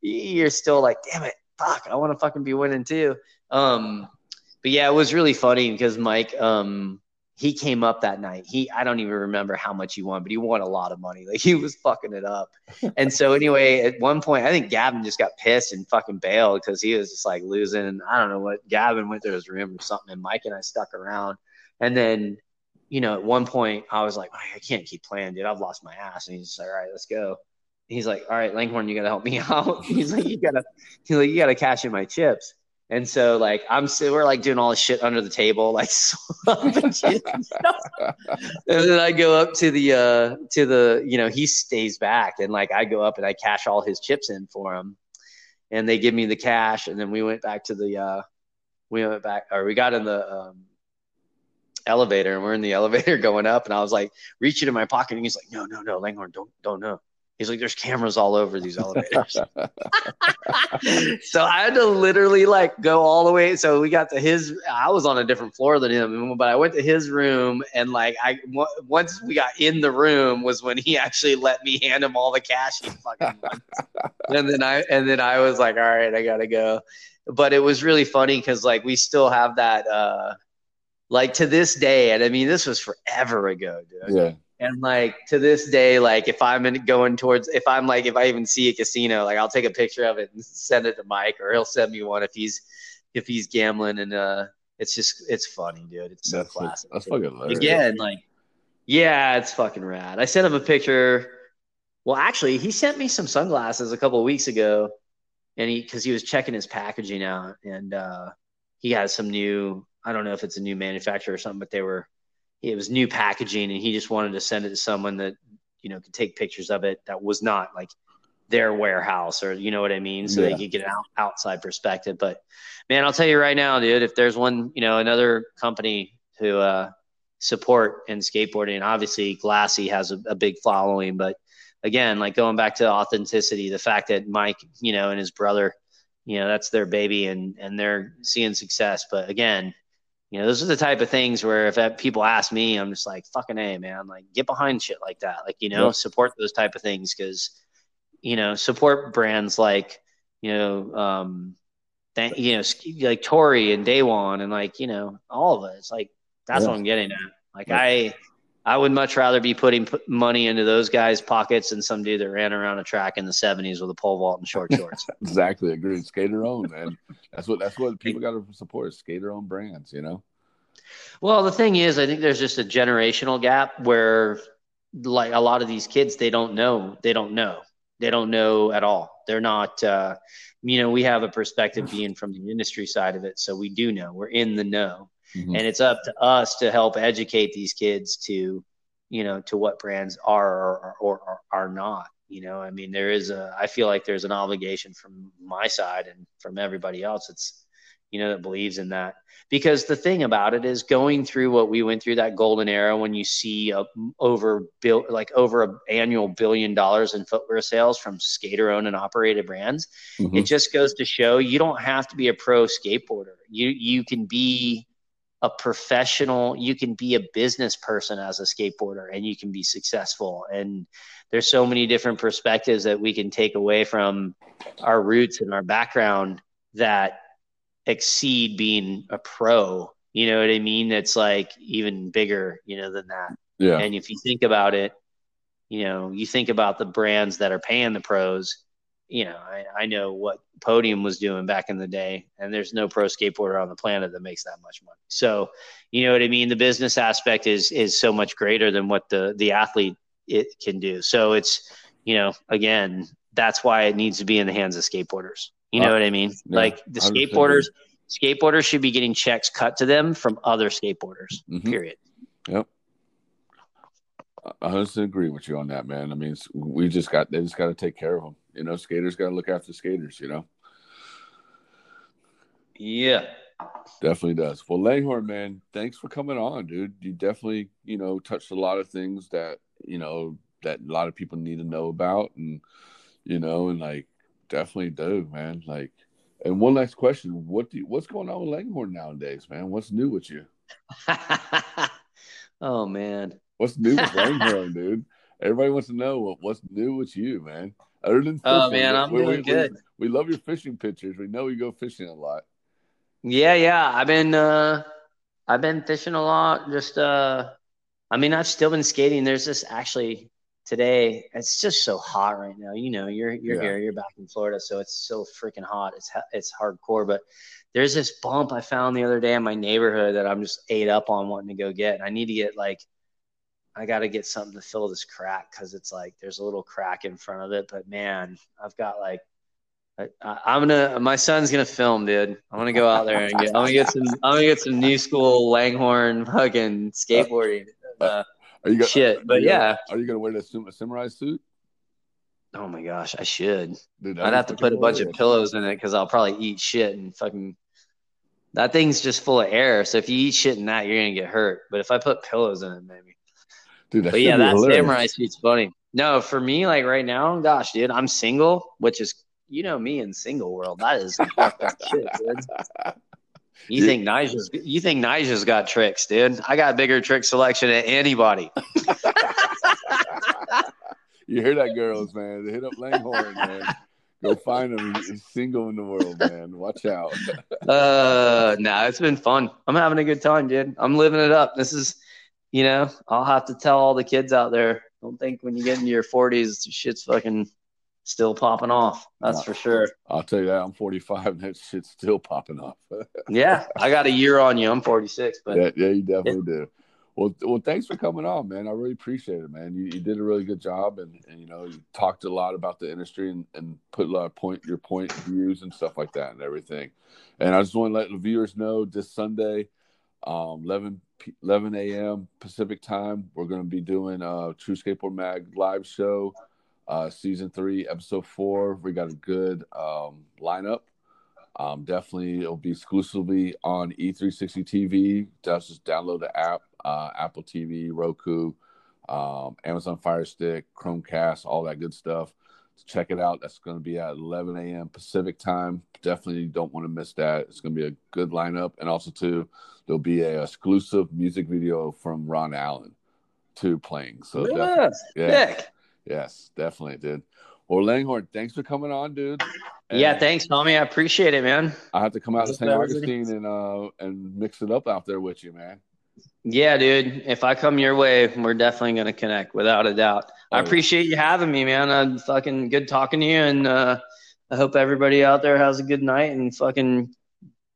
you're still like, damn it, fuck, I want to fucking be winning too. Um, but yeah, it was really funny because Mike, um, he came up that night. He I don't even remember how much he won, but he won a lot of money. Like he was fucking it up. and so anyway, at one point, I think Gavin just got pissed and fucking bailed because he was just like losing. I don't know what Gavin went to his room or something, and Mike and I stuck around. And then, you know, at one point, I was like, I can't keep playing, dude. I've lost my ass. And he's just like, all right, let's go. He's like, all right, Langhorne, you gotta help me out. he's like, you gotta, he's like, you gotta cash in my chips. And so like I'm so we're like doing all this shit under the table, like and, then I go up to the uh to the you know, he stays back and like I go up and I cash all his chips in for him. and they give me the cash, and then we went back to the uh, we went back or we got in the um, elevator and we're in the elevator going up and I was like reaching in my pocket and he's like, no, no, no, Langhorne, don't, don't know. He's like, there's cameras all over these elevators. so I had to literally like go all the way. So we got to his, I was on a different floor than him, but I went to his room and like I, once we got in the room was when he actually let me hand him all the cash he fucking and then I, and then I was like, all right, I gotta go. But it was really funny because like we still have that, uh, like to this day, and I mean, this was forever ago, dude. Yeah. And like to this day, like if I'm in, going towards, if I'm like, if I even see a casino, like I'll take a picture of it and send it to Mike, or he'll send me one if he's if he's gambling, and uh, it's just it's funny, dude. It's so That's, classic. that's fucking hilarious. Again, like, yeah, it's fucking rad. I sent him a picture. Well, actually, he sent me some sunglasses a couple of weeks ago, and he because he was checking his packaging out, and uh, he had some new. I don't know if it's a new manufacturer or something, but they were it was new packaging, and he just wanted to send it to someone that you know could take pictures of it that was not like their warehouse or you know what I mean, so Yeah. they could get an out, outside perspective. But man, I'll tell you right now, dude, if there's one, you know, another company to uh, support in skateboarding, obviously Glassy has a, a big following, but again, like going back to authenticity, the fact that Mike, you know, and his brother, you know, that's their baby and and they're seeing success. But again, you know, those are the type of things where if people ask me, I'm just like, fucking a man, like get behind shit like that, like you know, Yeah. support those type of things because you know, support brands like you know, um, thank you know, like Torey and Daewon and like you know, all of. It's like that's Yeah. what I'm getting at. Like Yeah. I. I would much rather be putting money into those guys' pockets than some dude that ran around a track in the '70s with a pole vault and short shorts. Exactly. Agreed. Skater owned, man. That's what that's what people got to support. Skater owned brands. You know. Well, the thing is, I think there's just a generational gap where, like a lot of these kids, they don't know. They don't know. They don't know at all. They're not. Uh, you know, we have a perspective being from the industry side of it, so we do know. We're in the know, Mhm. and it's up to us to help educate these kids to, you know, to what brands are or or, or are not. You know, I mean, there is a. I feel like there's an obligation from my side and from everybody else. It's, you know, that believes in that because the thing about it is going through what we went through that golden era when you see a, over bill like over a annual billion dollars in footwear sales from skater owned and operated brands Mhm. it just goes to show you don't have to be a pro skateboarder you you can be a professional you can be a business person as a skateboarder and you can be successful and there's so many different perspectives that we can take away from our roots and our background that exceed being a pro. You know what I mean? It's like even bigger, you know, than that. Yeah. And if you think about it, you know, you think about the brands that are paying the pros. You know, I, I know what Podium was doing back in the day, and there's no pro skateboarder on the planet that makes that much money. So, you know what I mean? The business aspect is is so much greater than what the the athlete it can do. So it's, you know, again, that's why it needs to be in the hands of skateboarders. You know Uh, what I mean? yeah, like the skateboarders, skateboarders should be getting checks cut to them from other skateboarders. Mhm. Period. Yep. I 100% agree with you on that, man. I mean, we just got they just got to take care of them. You know, skaters got to look after skaters. You know, Yeah. definitely does. Well, Langhorne, man, thanks for coming on, dude. You definitely, you know, touched a lot of things that you know that a lot of people need to know about, and you know, and like definitely do, man. Like, and one last question: what do you, what's going on with Langhorne nowadays, man? What's new with you? oh man. What's new with Langhorne, dude? Everybody wants to know what, what's new with you, man. Other than Oh, man, I'm we, doing we, good. We, we love your fishing pictures. We know you go fishing a lot. Yeah, yeah. I've been uh I've been fishing a lot. Just uh I mean I've still been skating. There's this actually today, it's just so hot right now. You know, you're you're Yeah. here, you're back in Florida, so it's so freaking hot. It's it's hardcore, but there's this bump I found the other day in my neighborhood that I'm just ate up on wanting to go get. I need to get like I got to get something to fill this crack because it's like there's a little crack in front of it. But man, I've got like I, I- I'm gonna. My son's gonna film, dude. I'm gonna go out there and get. I'm gonna get some. I'm gonna get some new school Langhorne fucking skateboarding uh, Are you gonna, shit. are But gonna- yeah, are you gonna wear the sim- samurai suit? Oh my gosh, I should. Dude, I'd have to put a bunch of pillows. pillows in it because I'll probably eat shit and fucking. That thing's just full of air. So if you eat shit in that, you're gonna get hurt. But if I put pillows in it, maybe. Dude, that But yeah, that hilarious. samurai suit's funny. No, for me, like right now, gosh, dude, I'm single, which is you know me in single world. That is some fucked up shit, dude. You think Nigel's you think Nigel's got tricks, dude? I got bigger trick selection than anybody. You hear that, girls, man? They Hit up Langhorne, man. Go find him. He's single in the world, man. Watch out. Uh, no, it's been fun. I'm having a good time, dude. I'm living it up. This is, you know, I'll have to tell all the kids out there. Don't think when you get into your 40s, shit's fucking still popping off. That's for sure. I'll tell you that. I'm 45 and that shit's still popping off. Yeah, I got a year on you. I'm 46, but yeah, yeah, you definitely do. Well, well, thanks for coming on, man. I really appreciate it, man. You, you did a really good job, and, and you know you talked a lot about the industry and, and put a lot of point your point views and stuff like that and everything. And I just want to let the viewers know this Sunday, um, 11 p- 11 a.m. Pacific time, we're going to be doing a True Skateboard Mag live show, uh, season three, episode four. We got a good um, lineup. Um, definitely, it'll be exclusively on E360 TV. Just just download the app, uh, Apple TV, Roku, um, Amazon Fire Stick, Chromecast, all that good stuff. Check it out. That's going to be at 11 a.m. Pacific time. Definitely don't want to miss that. It's going to be a good lineup, and also too, there'll be a exclusive music video from Ron Allen, too, playing. So yeah, yeah, yes, definitely, dude. Well, Langhorne, thanks for coming on, dude. Yeah, thanks, Tommie. I appreciate it, man. I have to come out to St. Augustine and uh and mix it up out there with you, man. Yeah, dude. If I come your way, we're definitely gonna connect, without a doubt. I Oh, appreciate you having me, man. I'm fucking good talking to you, and uh, I hope everybody out there has a good night and fucking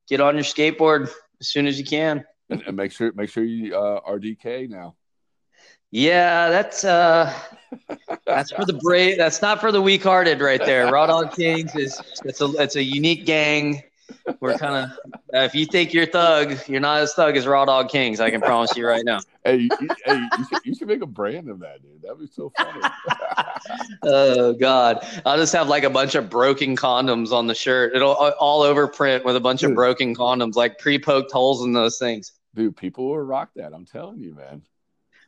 get on your skateboard as soon as you can. And, and make sure make sure you uh RDK now. Yeah, that's uh, that's for the brave. That's not for the weak-hearted, right there. Raw Dog Kings is it's a it's a unique gang. We're kind of if you think you're thug, you're not as thug as Raw Dog Kings. I can promise you right now. Hey, you, hey, you should, you should make a brand of that, dude. That'd be so funny. Oh God, I'll just have like a bunch of broken condoms on the shirt. It'll uh, all over print with a bunch of broken condoms, like pre-poked holes in those things. dude, people will rock that. I'm telling you, man.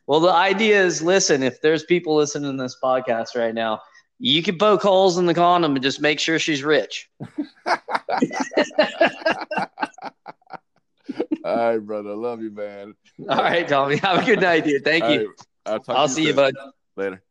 Well, the idea is, listen, if there's people listening to this podcast right now, you can poke holes in the condom and just make sure she's rich. All right, brother. Love you, man. All right, Tommie. Have a good night, dude. Thank All you. right, I'll, talk I'll see you, bud. later.